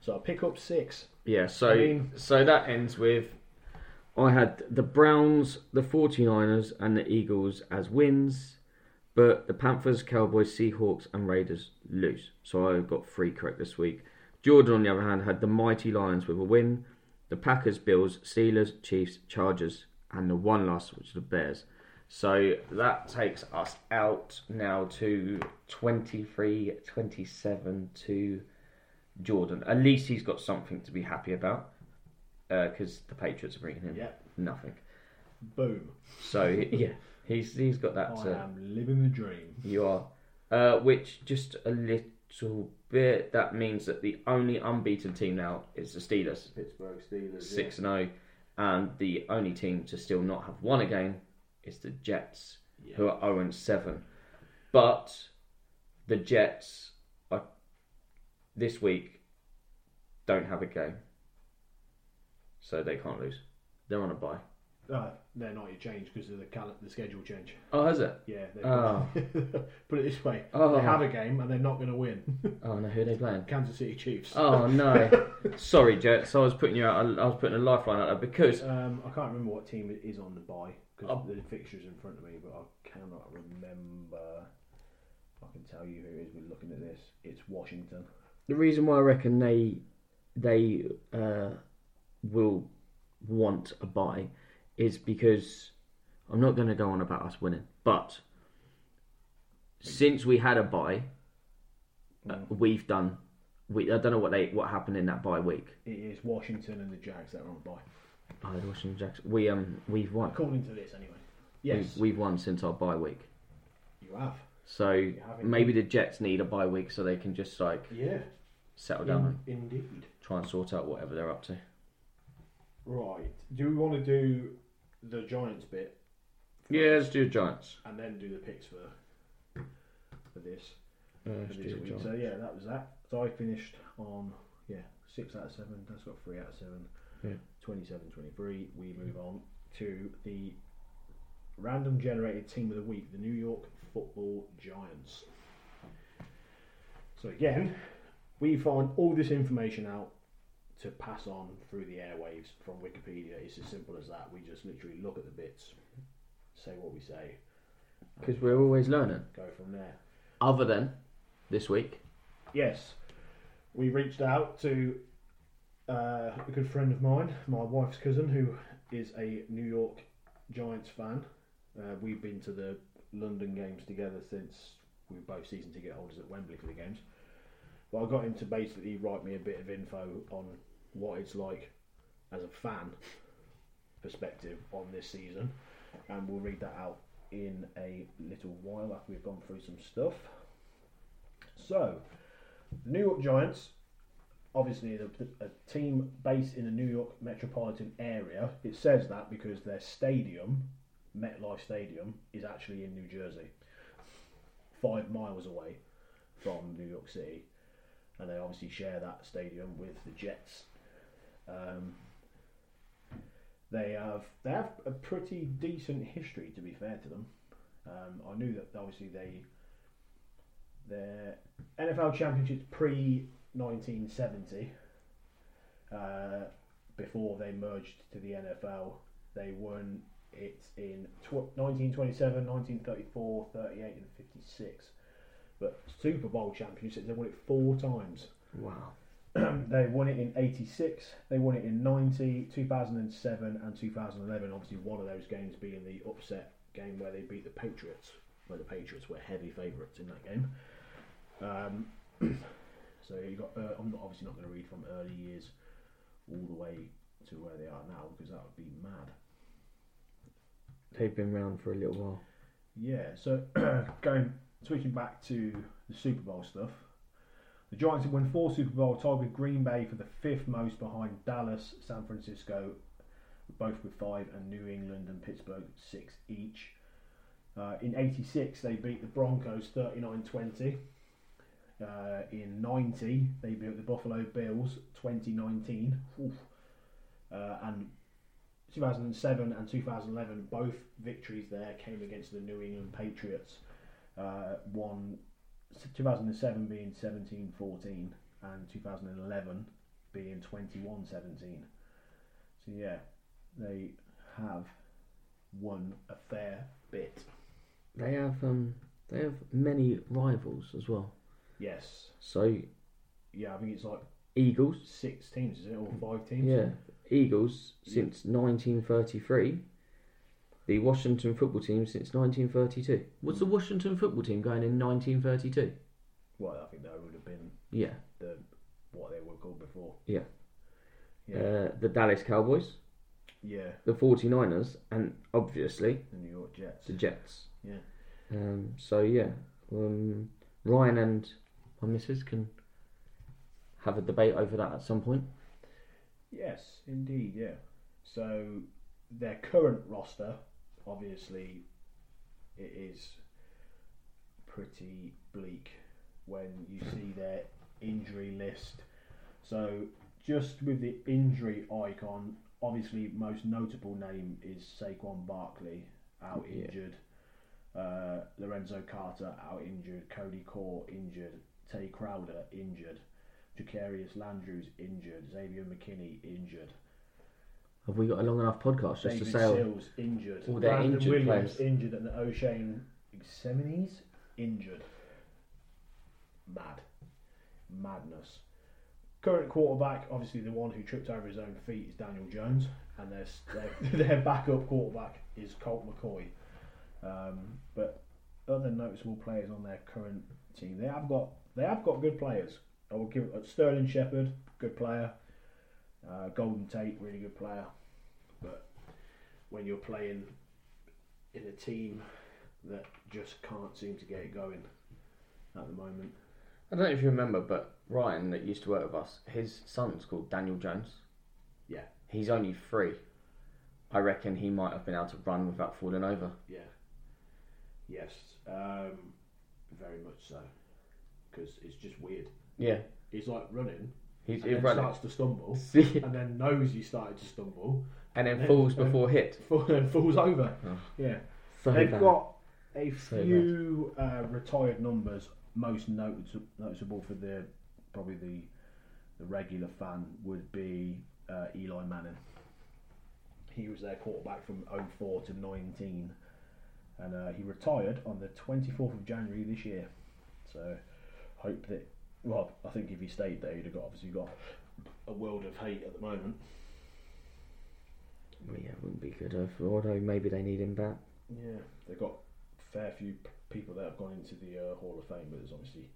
So I pick up six. Yeah, so I mean- so that ends with I had the Browns, the 49ers and the Eagles as wins, but the Panthers, Cowboys, Seahawks and Raiders lose. So I got three correct this week. Jordan on the other hand had the mighty Lions with a win, the Packers, Bills, Steelers, Chiefs, Chargers and the one loss which is the Bears. So that takes us out now to 23 27 to Jordan. At least he's got something to be happy about because the Patriots are bringing him Yeah. nothing. Boom. So [LAUGHS] yeah, he's he's got that. I To, am living the dream. you are, uh, which just a little bit. That means that the only unbeaten team now is the Steelers, Pittsburgh Steelers. six and zero, and the only team to still not have won a game is the Jets, Yeah. who are zero and seven. But the Jets are this week don't have a game, so they can't lose. They're on a bye. Uh, they're not your change because of the cal- the schedule change. Oh, has it? Yeah. They Oh. [LAUGHS] Put it this way: Oh. they have a game and they're not going to win. [LAUGHS] Oh no, who are they playing? Kansas City Chiefs. Oh no, [LAUGHS] sorry, Jets. I was putting you out. I was putting a lifeline out there because Um, I can't remember what team is on the bye because Oh. the fixture's in front of me, but I cannot remember. I can tell you who it is. We're looking at this. It's Washington. the reason why I reckon they they uh, will want a buy is because I'm not going to go on about us winning, but since we had a buy, uh, we've done. We I don't know what they what happened in that bye week. It is Washington and the Jags that are on bye, Oh, the Washington Jags. We um we've won. according to this anyway. Yes, We've, we've won since our bye week. you have. So have indeed. maybe the Jets need a bye week so they can just like Yeah, settle down in, and indeed. try and sort out whatever they're up to. Right. Do we want to do the Giants bit Yeah, let's do the Giants. and then do the picks for for this? Uh, for this week? So yeah, that was that. So I finished on yeah six out of seven. That's got three out of seven. Yeah. 27, 23. We move on to the random generated team of the week, the New York Football Giants. So again, we find all this information out to pass on through the airwaves from Wikipedia. It's as simple as that. We just literally look at the bits, say what we say, Because we're always learning. go from there. Other than this week. Yes, we reached out to uh, a good friend of mine, my wife's cousin, who is a New York Giants fan. Uh, we've been to the London games together since we were both season ticket holders at Wembley for the games. But I got him to basically write me a bit of info on what it's like as a fan perspective on this season, and we'll read that out in a little while after we've gone through some stuff. So, the New York Giants, obviously a team based in the New York metropolitan area. It says that because their stadium, MetLife Stadium, is actually in New Jersey, five miles away from New York City, and they obviously share that stadium with the Jets. Um, they have they have a pretty decent history, to be fair to them. Um, I knew that obviously they their NFL championships pre 1970, uh, before they merged to the NFL, they won it in tw- 1927, 1934, 38, and 56. But Super Bowl championships, they won it four times. Wow. [CLEARS THROAT] they won it in 86, they won it in 90, 2007, and 2011. Obviously, one of those games being the upset game where they beat the Patriots, where the Patriots were heavy favourites in that game. Um, [CLEARS THROAT] so you got. Uh, I'm not, obviously not going to read from early years all the way to where they are now because that would be mad. They've been around for a little while. Yeah. So [CLEARS THROAT] going switching back to the Super Bowl stuff. The Giants have won four Super Bowl, with Green Bay for the fifth most behind Dallas, San Francisco, both with five, and New England and Pittsburgh six each. Uh, in 86, they beat the Broncos 39 20. Uh, in 90, they beat the Buffalo Bills 2019. Oof. Uh, and 2007 and 2011, both victories there came against the New England Patriots. Uh, one 2007 being 17 14 and 2011 being 21 17. So, yeah, they have won a fair bit. They have um they have many rivals as well. Yes. So Yeah, I think it's like Eagles, six teams, is it? Or five teams? yeah, Eagles since 1933. The Washington football team since 1932. Was the Washington football team going in 1932? Well, I think that would have been Yeah. the what they were called before. Yeah. Yeah. Uh, the Dallas Cowboys, yeah. the 49ers, and obviously The New York Jets. the Jets. Yeah. Um, so yeah, um, Ryan and my missus can have a debate over that at some point. Yes, indeed, yeah. So their current roster, obviously, it is pretty bleak when you see their injury list. So just with the injury icon, obviously most notable name is Saquon Barkley out Yeah. injured. Uh, Lorenzo Carter out injured. Cody Core injured. Tae Crowder injured. Jacarius Landrews injured. Xavier McKinney injured. Have we got a long enough podcast just David to say? all- Sills injured. all their Brandon injured Williams players. injured, and the Oshane Ximines injured. Mad, madness. Current quarterback, obviously the one who tripped over his own feet, is Daniel Jones, and their their, [LAUGHS] their backup quarterback is Colt McCoy. Um, but other noticeable players on their current team, they have got they have got good players. I will give uh, Sterling Shepard, good player. Uh, Golden Tate, really good player. But when you're playing in a team that just can't seem to get it going at the moment, I don't know if you remember, but Ryan that used to work with us, his son's called Daniel Jones. Yeah. He's only three. I reckon he might have been able to run without falling over. yeah, yes, um, very much so, because it's just weird. Yeah. He's like running, He's, and then starts to stumble, [LAUGHS] See? and then knows he started to stumble, and then falls before hit. [LAUGHS] and falls over. Oh. Yeah, So they've bad. got a So few uh, retired numbers. Most notice- noticeable for the probably the the regular fan would be uh, Eli Manning. He was their quarterback from 04 to 19, and uh, he retired on the 24th of January this year. So hope that. Well, I think if he stayed there, he'd have got obviously got a world of hate at the moment. Well, yeah, it wouldn't be good. Although maybe they need him back. Yeah, they've got a fair few p- people that have gone into the uh, Hall of Fame, but there's obviously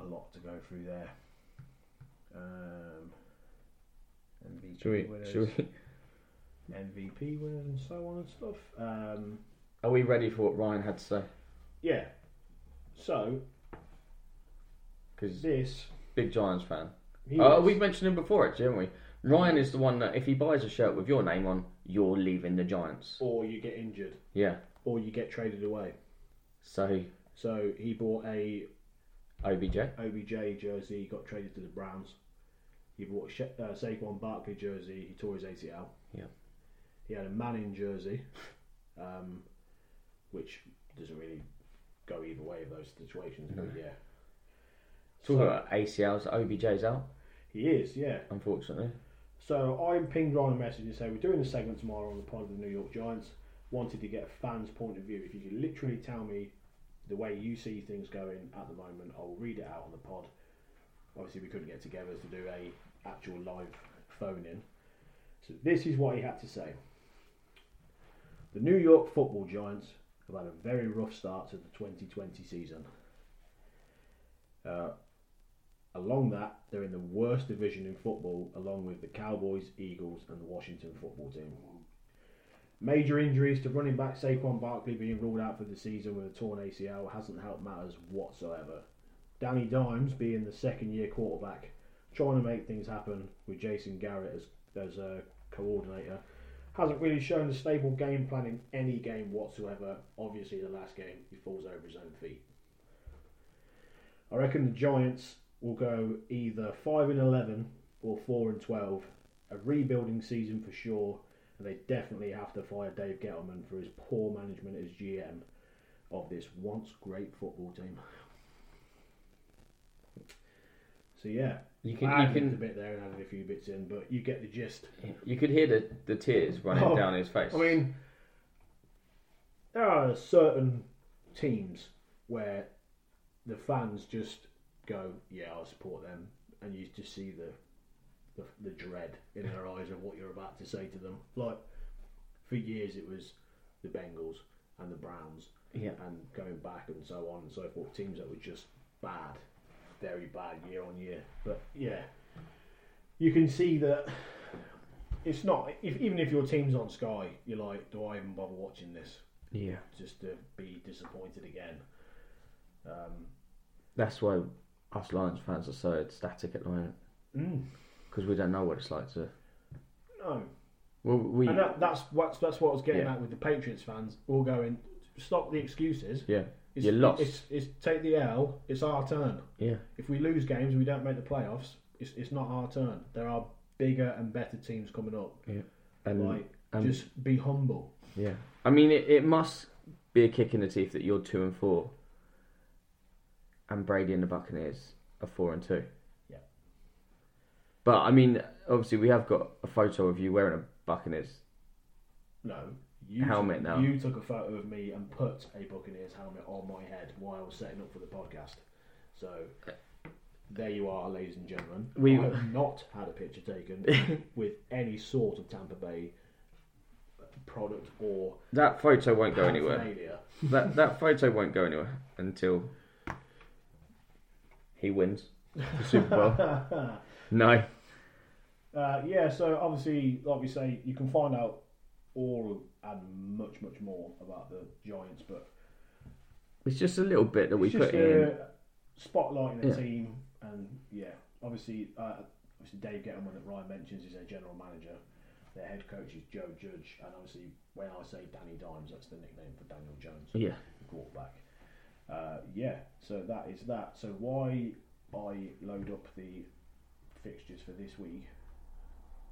a lot to go through there. Um, MVP Should we? winners, Should we? MVP winners, and so on and stuff. Um, Are we ready for what Ryan had to say? yeah. So Because this, big Giants fan. Oh, we've mentioned him before, actually, haven't we? Ryan is the one that if he buys a shirt with your name on, you're leaving the Giants. or you get injured, Yeah. or you get traded away. So So he bought a OBJ. OBJ jersey, got traded to the Browns. He bought a Sha- uh, Saquon Barkley jersey, he tore his ACL. Yeah. He had a Manning jersey, um, which doesn't really go either way of those situations, but yeah. Talking So- about ACLs, OBJ's out, He is, yeah. unfortunately. So I pinged Ryan a message and said we're doing a segment tomorrow on the pod of the New York Giants. Wanted to get a fan's point of view. If you could literally tell me the way you see things going at the moment, I'll read it out on the pod. Obviously, we couldn't get together to do a actual live phone in. So this is what he had to say. The New York Football Giants have had a very rough start to the 2020 season. Uh, along that, they're in the worst division in football, along with the Cowboys, Eagles, and the Washington football team. Major injuries to running back Saquon Barkley being ruled out for the season with a torn ACL hasn't helped matters whatsoever. Danny Dimes being the second year quarterback, trying to make things happen with Jason Garrett as, as a coordinator, hasn't really shown a stable game plan in any game whatsoever. Obviously, the last game, he falls over his own feet. I reckon the Giants will go either 5 and 11 or 4 and 12. A rebuilding season for sure, and they definitely have to fire Dave Gettleman for his poor management as GM of this once great football team. So yeah, You can I you added a bit there and added a few bits in, but you get the gist. you could hear the, the tears running Oh, down his face. I mean, there are certain teams where the fans just go, "Yeah, I'll support them," and you just see the the, the dread in their eyes of what you're about to say to them. Like for years, it was the Bengals and the Browns, yeah, and going back and so on and so forth. Teams that were just bad, very bad year on year. But yeah, you can see that it's not. If, even if your team's on Sky, you're like, do I even bother watching this? yeah. Just to be disappointed again. Um, That's why us Lions fans are so ecstatic at the moment mm, because we don't know what it's like to. no, Well, we and that, that's what that's what I was getting Yeah. at with the Patriots fans. All going, stop the excuses. yeah It's, You're lost. It's, it's take the L. It's our turn. yeah If we lose games and we don't make the playoffs, it's, it's not our turn. There are bigger and better teams coming up. and like, just be humble. yeah. I mean, it, it must be a kick in the teeth that you're two and four, and Brady and the Buccaneers are four and two. Yeah. But I mean, obviously, we have got a photo of you wearing a Buccaneers. No, you Helmet took, now. You took a photo of me and put a Buccaneers helmet on my head while I was setting up for the podcast. So there you are, ladies and gentlemen. We- I have not had a picture taken [LAUGHS] with any sort of Tampa Bay product or That photo won't go anywhere. that that photo won't go anywhere until he wins [LAUGHS] the Super Bowl. no, Uh, yeah, so obviously, like we say, you can find out all and much, much more about the Giants, but it's just a little bit that we put just in. spotlighting the Yeah. team, and yeah, obviously, uh, obviously Dave Gettleman that Ryan mentions is their general manager. Their head coach is Joe Judge, and obviously, when I say Danny Dimes, that's the nickname for Daniel Jones, Yeah, the quarterback. Uh, yeah, so that is that. So why I load up the fixtures for this week?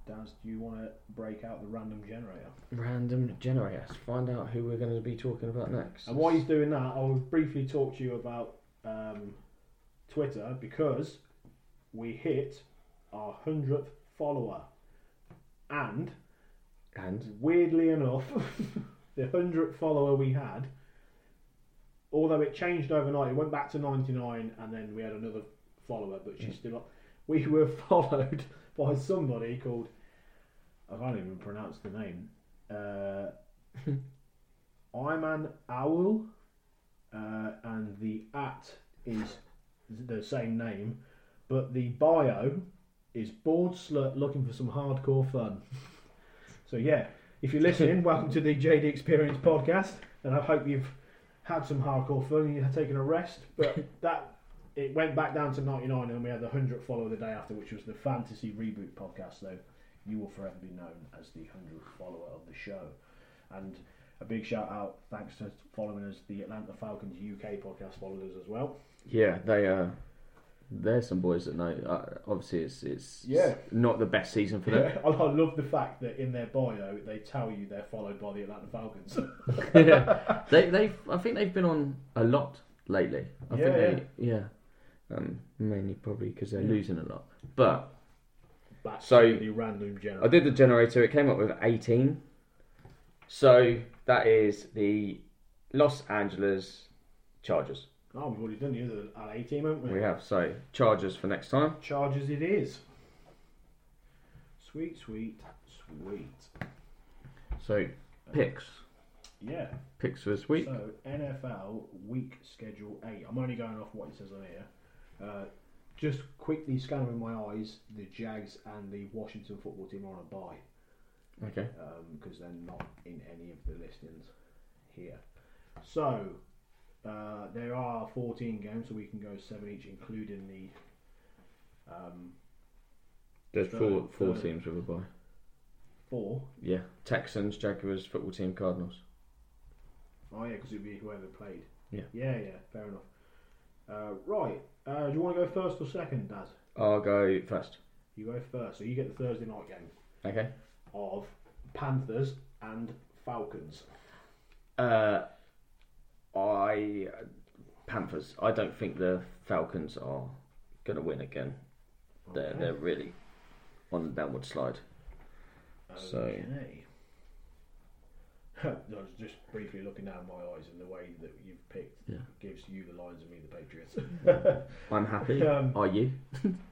Daz, do you want to break out the random generator? random generators. Find out who we're going to be talking about next. And while he's doing that, I'll briefly talk to you about um, Twitter because we hit our hundredth follower, and and weirdly enough, [LAUGHS] the hundredth follower we had, although it changed overnight, it went back to ninety nine, and then we had another follower, but she's still up. We were [LAUGHS] followed by somebody called I can't even pronounce the name. Uh, I'm an owl, uh, and the at is the same name, but the bio is bored slut looking for some hardcore fun. [LAUGHS] So yeah, if you're listening, welcome to the JD Experience podcast, and I hope you've had some hardcore fun and you've taken a rest. But [LAUGHS] that it went back down to 99, and we had the 100th follower the day after, which was the Fantasy Reboot podcast. So you will forever be known as the 100th follower of the show. And a big shout out, thanks to following us, the Atlanta Falcons UK podcast followed us as well. yeah, they uh, there's some boys that know. Uh, obviously, it's it's Yeah. not the best season for them. [LAUGHS] I I love the fact that in their bio they tell you they're followed by the Atlanta Falcons. [LAUGHS] [LAUGHS] yeah. They they I think they've been on a lot lately. I Yeah, think they yeah. Um, mainly probably because they're Yeah. losing a lot. But back So, random I did the generator. It came up with 18. So that is the Los Angeles Chargers. Oh, we've already done the other LA team, haven't we? We have so Chargers for next time. Chargers it is. Sweet, sweet, sweet. So picks, Yeah. picks for this week. So NFL week schedule eight. I'm only going off what it says on here. Uh, just quickly scanning with my eyes, the Jags and the Washington football team are on a bye Okay. because they're not in any of the listings here. So uh, there are 14 games, so we can go seven each, including the um, There's Third- four four third. teams with a bye. four. Yeah. Texans, Jaguars, football team, Cardinals. Oh yeah, because it'd be whoever played. Yeah. Yeah, yeah. Fair enough. Uh, right. Uh, do you want to go first or second, Daz? I'll go first. You go first. So you get the Thursday night game Okay. of Panthers and Falcons. Uh, I Panthers. I don't think the Falcons are going to win again. They're they're really on the downward slide. so- [LAUGHS] I was just briefly looking down my eyes, and the way that you've picked Yeah. gives you the Lions and me the Patriots. [LAUGHS] I'm happy. [LAUGHS] Um, Are you?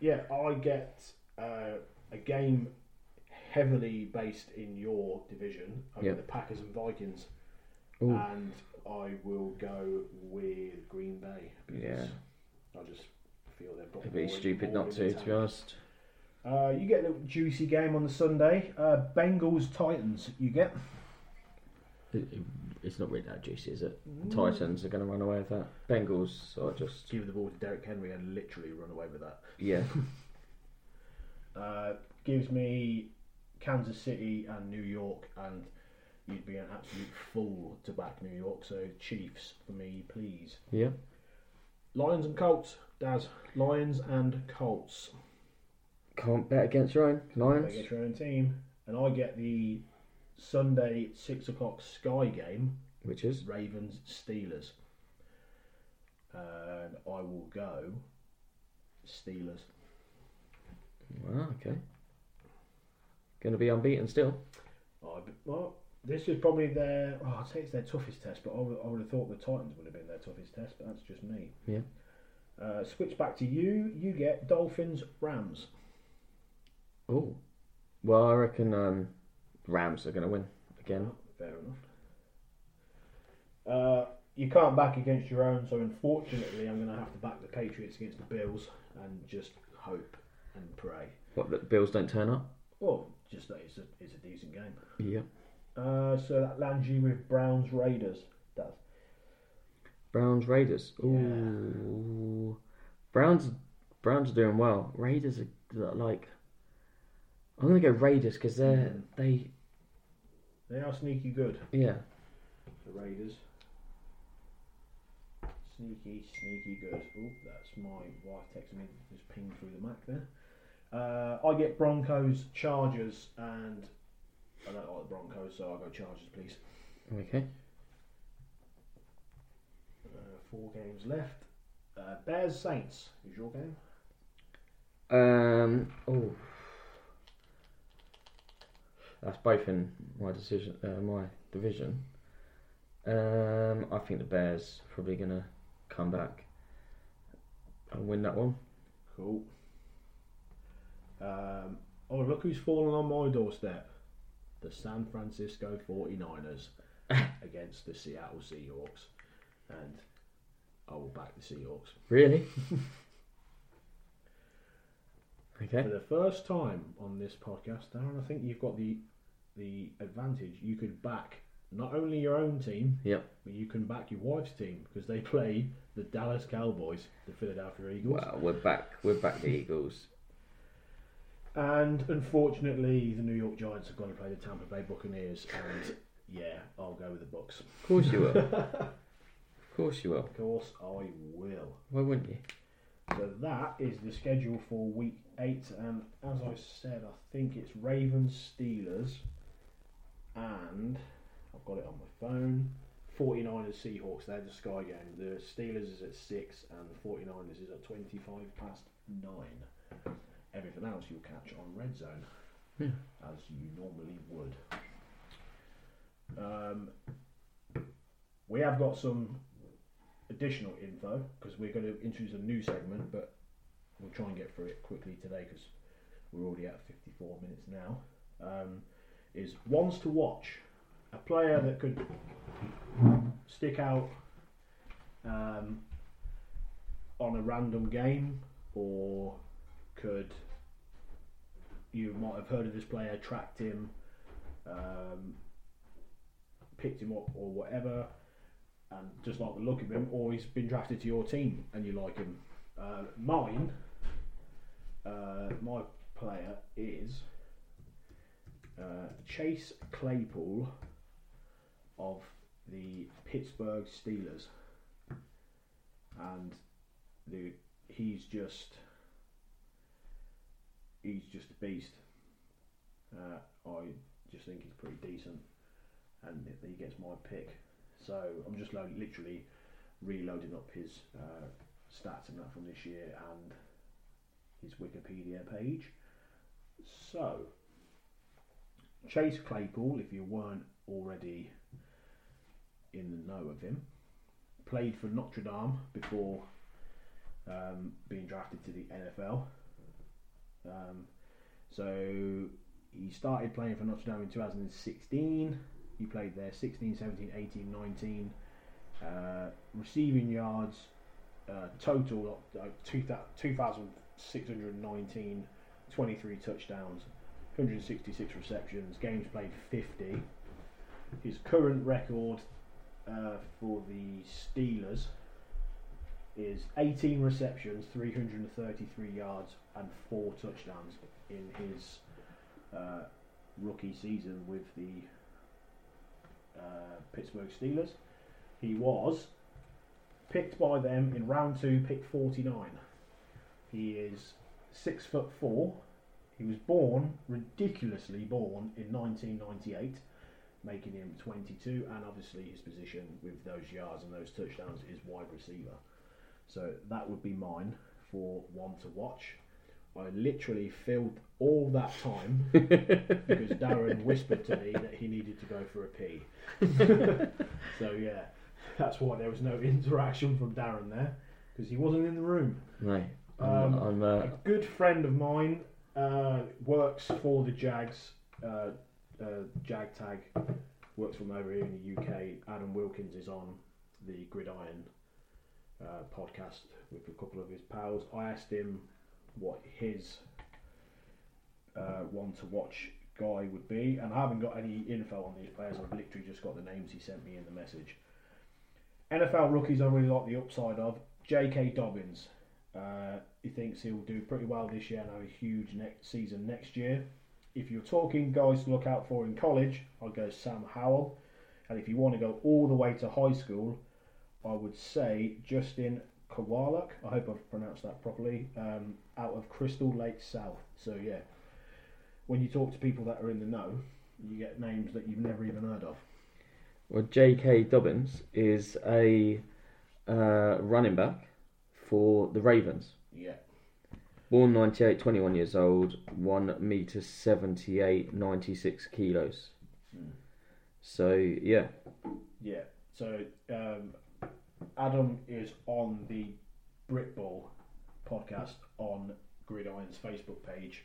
yeah, I get uh, a game heavily based in your division. I Yeah. get the Packers and Vikings, Ooh. and I will go with Green Bay. because Yeah. I just feel they're. It'd be stupid not to, to be honest. Uh, you get the juicy game on the Sunday. Uh, Bengals Titans. You get. It- it- It's not really that juicy, is it? Titans are going to run away with that. Bengals are just Give the ball to Derrick Henry and literally run away with that. yeah. [LAUGHS] Uh, gives me Kansas City and New York, and you'd be an absolute fool to back New York. So Chiefs for me, please. Yeah. Lions and Colts. Daz. Lions and Colts. Can't bet against your own Lions. get your own team, and I get the Sunday six o'clock Sky game. Which is Ravens Steelers. And I will go Steelers. wow, okay. Going to be unbeaten still. I, well, this is probably their. Oh, I'd say it's their toughest test, but I would, I would have thought the Titans would have been their toughest test, but that's just me. Yeah. Uh, switch back to you. You get Dolphins Rams. Oh, well, I reckon um, Rams are going to win again. Fair enough. Uh, you can't back against your own, so unfortunately, I'm going to have to back the Patriots against the Bills and just hope and pray. What the Bills don't turn up? Well, just that it's a, it's a decent game. Yeah. Uh, so that lands you with Browns Raiders. Does Browns Raiders. Ooh. Browns Browns are doing well. Raiders are like. I'm gonna go Raiders because they're they they are sneaky good. yeah The Raiders. Sneaky, sneaky good. Oh, that's my wife texting me. Just pinged through the Mac there. Uh, I get Broncos, Chargers, and I don't like the Broncos, so I'll go Chargers, please. okay. Uh, four games left. Uh, Bears, Saints is your game. Um. Oh. That's both in my decision, uh, my division. Um, I think the Bears probably gonna come back and win that one. Cool. Um, oh, look who's fallen on my doorstep. The San Francisco 49ers [LAUGHS] against the Seattle Seahawks. And I will back the Seahawks. Really? [LAUGHS] okay. For the first time on this podcast, Darren, I think you've got the the advantage. You could back not only your own team, Yep. but you can back your wife's team because they play the Dallas Cowboys, the Philadelphia Eagles. Well, we're back. We're back. The Eagles. And unfortunately, the New York Giants are going to play the Tampa Bay Buccaneers. And yeah, I'll go with the Bucks. Of course you will. [LAUGHS] of course you will. Of course, I will. Why wouldn't you? So that is the schedule for week eight. And as I said, I think it's Ravens, Steelers, and I've got it on my phone. 49ers, Seahawks, they're the Sky game. The Steelers is at 6 and the 49ers is at 25 past 9. Everything else you'll catch on Red Zone, Yeah. as you normally would. Um, we have got some additional info because we're going to introduce a new segment, but we'll try and get through it quickly today because we're already at 54 minutes now. Um, is ones to watch a player that could stick out um, on a random game or could you might have heard of this player, tracked him, um, picked him up or whatever, and just like the look of him, or he's been drafted to your team and you like him. Uh, mine, uh, my player is uh, Chase Claypool of the Pittsburgh Steelers, and the he's just he's just a beast. Uh, I just think he's pretty decent, and he gets my pick. So I'm just literally reloading up his uh, stats and that from this year and his Wikipedia page. So Chase Claypool, if you weren't already in the know of him, played for Notre Dame before um, being drafted to the NFL. Um, so he started playing for Notre Dame in 2016. He played there 16, 17, 18, 19. Uh, receiving yards uh, total uh, 2,619, 23 touchdowns, 166 receptions, games played 50. His current record uh, for the Steelers is 18 receptions, 333 yards, and four touchdowns in his uh, rookie season with the uh, Pittsburgh Steelers. He was picked by them in round two, pick 49. He is six foot four. He was born, ridiculously born, in 1998, making him 22, and obviously his position with those yards and those touchdowns is wide receiver. So that would be mine for one to watch. I literally filled all that time [LAUGHS] because Darren whispered to me that he needed to go for a pee. [LAUGHS] so yeah, that's why there was no interaction from Darren there because he wasn't in the room. No, I'm, Um, I'm uh, A good friend of mine uh, works for the Jags, uh, uh, Jag Tag, works from over here in the UK. Adam Wilkins is on the Gridiron uh, podcast with a couple of his pals. I asked him what his uh, one to watch guy would be, and I haven't got any info on these players. I've literally just got the names he sent me in the message. NFL rookies I really like the upside of. J.K. Dobbins. Uh, he thinks he'll do pretty well this year and have a huge next season next year. If you're talking guys to look out for in college, I'd go Sam Howell. And if you want to go all the way to high school, I would say Justin Kowaluk. I hope I've pronounced that properly. Um, out of Crystal Lake South. So yeah, when you talk to people that are in the know, you get names that you've never even heard of. well, J.K. Dobbins is a uh, running back for the Ravens. Yeah, Born 98, 21 years old, 1 meter 78, 96 kilos. Hmm. So, yeah. yeah. So um, Adam is on the Britball podcast on Gridiron's Facebook page,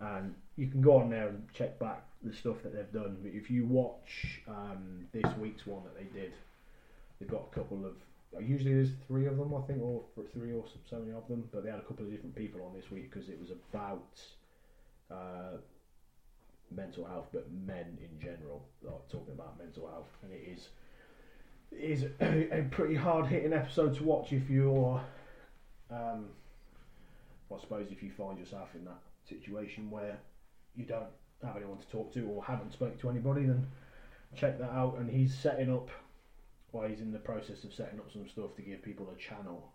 and you can go on there and check back the stuff that they've done. But if you watch um, this week's one that they did, they've got a couple of. Usually there's three of them, I think, or three or so many of them. But they had a couple of different people on this week because it was about uh, mental health, but men in general, like talking about mental health, and it is is a, pretty hard hitting episode to watch if you're, um, I suppose, if you find yourself in that situation where you don't have anyone to talk to or haven't spoken to anybody, then check that out. And he's setting up, well, he's in the process of setting up some stuff to give people a channel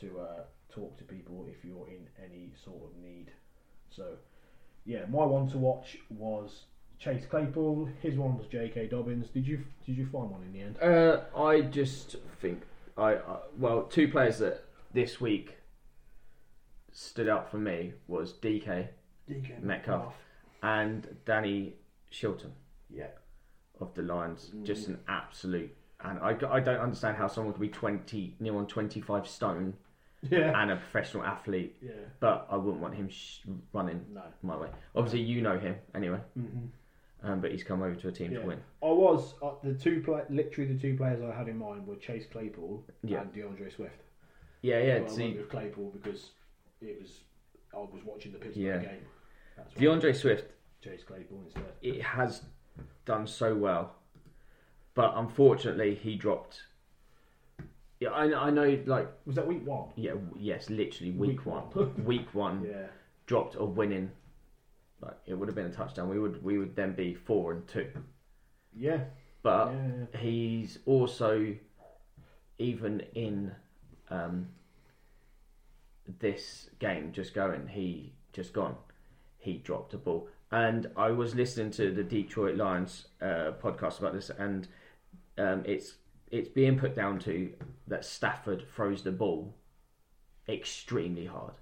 to uh, talk to people if you're in any sort of need. So, yeah, my one to watch was Chase Claypool. His one was J.K. Dobbins. Did you did you find one in the end? Uh, I just think I, I well two players that this week stood out for me was DK DK Metcalf. and Danny Shelton Yeah. of the Lions. Mm. Just an absolute. And I, I don't understand how someone could be 20, near on 25 stone Yeah. and a professional athlete, Yeah. but I wouldn't want him sh- running No. my way. Obviously, you know him anyway, hmm um, but he's come over to a team Yeah. to win. I was uh, the two play, literally the two players I had in mind were Chase Claypool Yeah. and D'Andre Swift. Yeah, yeah. Well, I see, went with Claypool because it was I was watching the Pittsburgh Yeah. game. That's why D'Andre Swift Chase Claypool instead. it has done so well, but unfortunately he dropped. Yeah, I, I know. Like, Was that week one? yeah, w- yes, literally week, Week one, one. [LAUGHS] week one Yeah. dropped a winning. Like it would have been a touchdown. We would we would then be four and two. Yeah. But yeah. he's also even in um, this game just going. He just gone. He dropped a ball, and I was listening to the Detroit Lions uh, podcast about this, and um, it's it's being put down to that Stafford throws the ball extremely hard.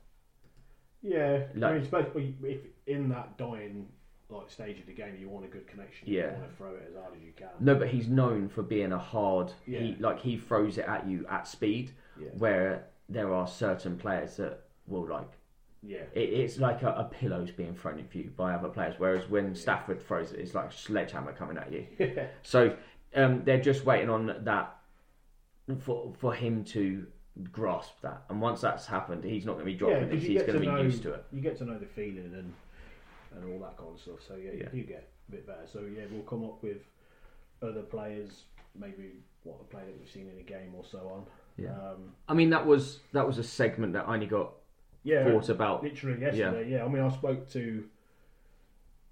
Yeah. I Like- mean, especially if in that dying like stage of the game, you want a good connection. You Yeah. want to throw it as hard as you can. No, but he's known for being a hard. He Yeah. like he throws it at you at speed, Yeah. where there are certain players that will like Yeah. it, it's like a, a pillow's being thrown at you by other players. Whereas when Stafford throws it, it's like a sledgehammer coming at you. So um, they're just waiting on that for for him to grasp that. And once that's happened, he's not going to be dropping it. He's going to to be know- used to it. You get to know the feeling and and all that kind of stuff. So yeah, Yeah. you do get a bit better. So yeah, we'll come up with other players, maybe what the player that we've seen in a game or so on. Yeah. Um, I mean, that was that was a segment that I only got yeah. thought about. Literally yesterday. Yeah. I mean, I spoke to.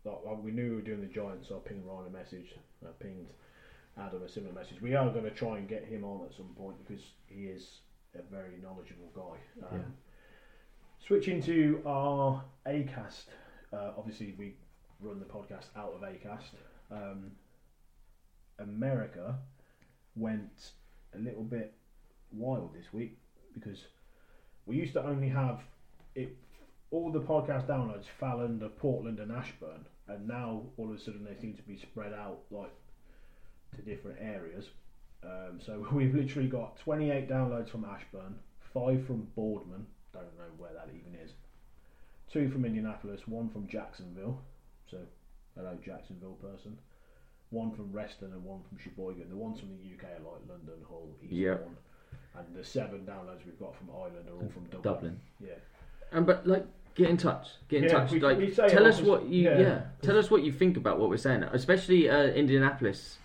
Like, we knew we were doing the Giants, so I pinged Ryan a message. I pinged Adam a similar message. We are going to try and get him on at some point because he is a very knowledgeable guy. Um, Yeah. Switching to our Acast, uh, obviously we run the podcast out of Acast. Um, America went a little bit wild this week because we used to only have it. All the podcast downloads fell under Portland and Ashburn, and now all of a sudden they seem to be spread out like to different areas. Um, so [LAUGHS] we've literally got 28 downloads from Ashburn, five from Boardman, don't know where that even is, two from Indianapolis, one from Jacksonville. So hello Jacksonville person. One from Reston and one from Sheboygan. The ones from the UK are like London, Hull, Eastbourne. Yeah. And the seven downloads we've got from Ireland are all from Dublin. Dublin. Yeah. And but like, get in touch. Get in Yeah, touch. we- like, we tell us what you yeah. yeah. Tell us what you think about what we're saying, especially uh, Indianapolis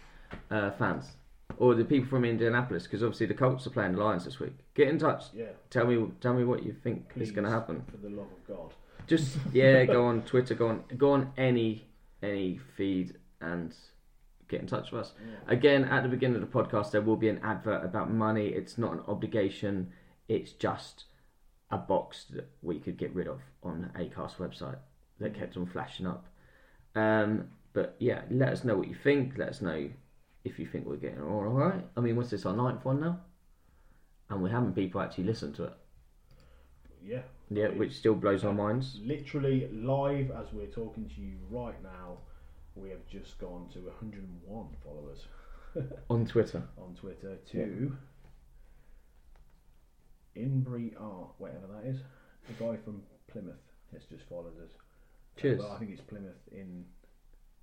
uh, fans or the people from Indianapolis, because obviously the Colts are playing the Lions this week. Get in touch. Yeah. Tell me, tell me what you think is going to happen. For the love of God. Just yeah, go on Twitter, go on, go on any any feed and get in touch with us. Again, at the beginning of the podcast, there will be an advert about money. It's not an obligation. It's just a box that we could get rid of on Acast website that kept on flashing up. Um, but yeah, let us know what you think. Let us know if you think we're getting all right. I mean, what's this our ninth one now? And we haven't people actually listen to it. Yeah. Yeah, which still blows our minds. Literally live as we're talking to you right now, we have just gone to 101 followers [LAUGHS] On Twitter. on Twitter to Inbury Art, whatever that is. The guy from Plymouth has just followed us. Cheers. Well, I think it's Plymouth in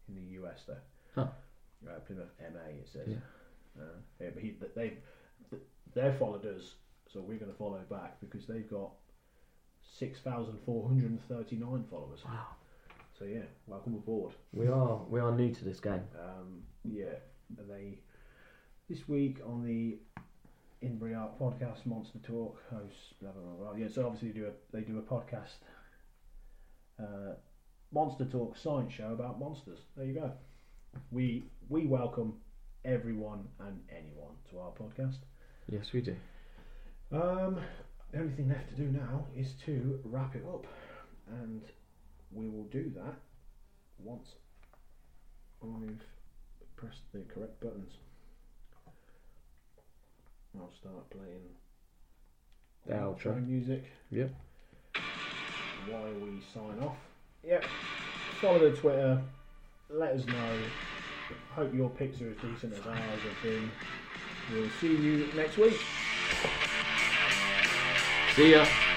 in the US there. Oh. Uh, Plymouth MA it says. Yeah. Uh, yeah, but he, they they've followed us, so we're going to follow back because they've got six thousand four hundred and thirty nine followers. Wow. So yeah, welcome aboard. We are we are new to this game. Um, yeah, they this week on the Inbury Art podcast, Monster Talk hosts blah blah blah. blah. Yeah, so obviously they do a they do a podcast, uh, Monster Talk science show about monsters. There you go. We we welcome everyone and anyone to our podcast. Yes, we do. Um, the only thing left to do now is to wrap it up, and we will do that once I've pressed the correct buttons. I'll start playing The outro. music. Yep. why we sign off. Yep. Follow the Twitter. Let us know. Hope your picks are as decent as ours have been. We'll see you next week. See ya.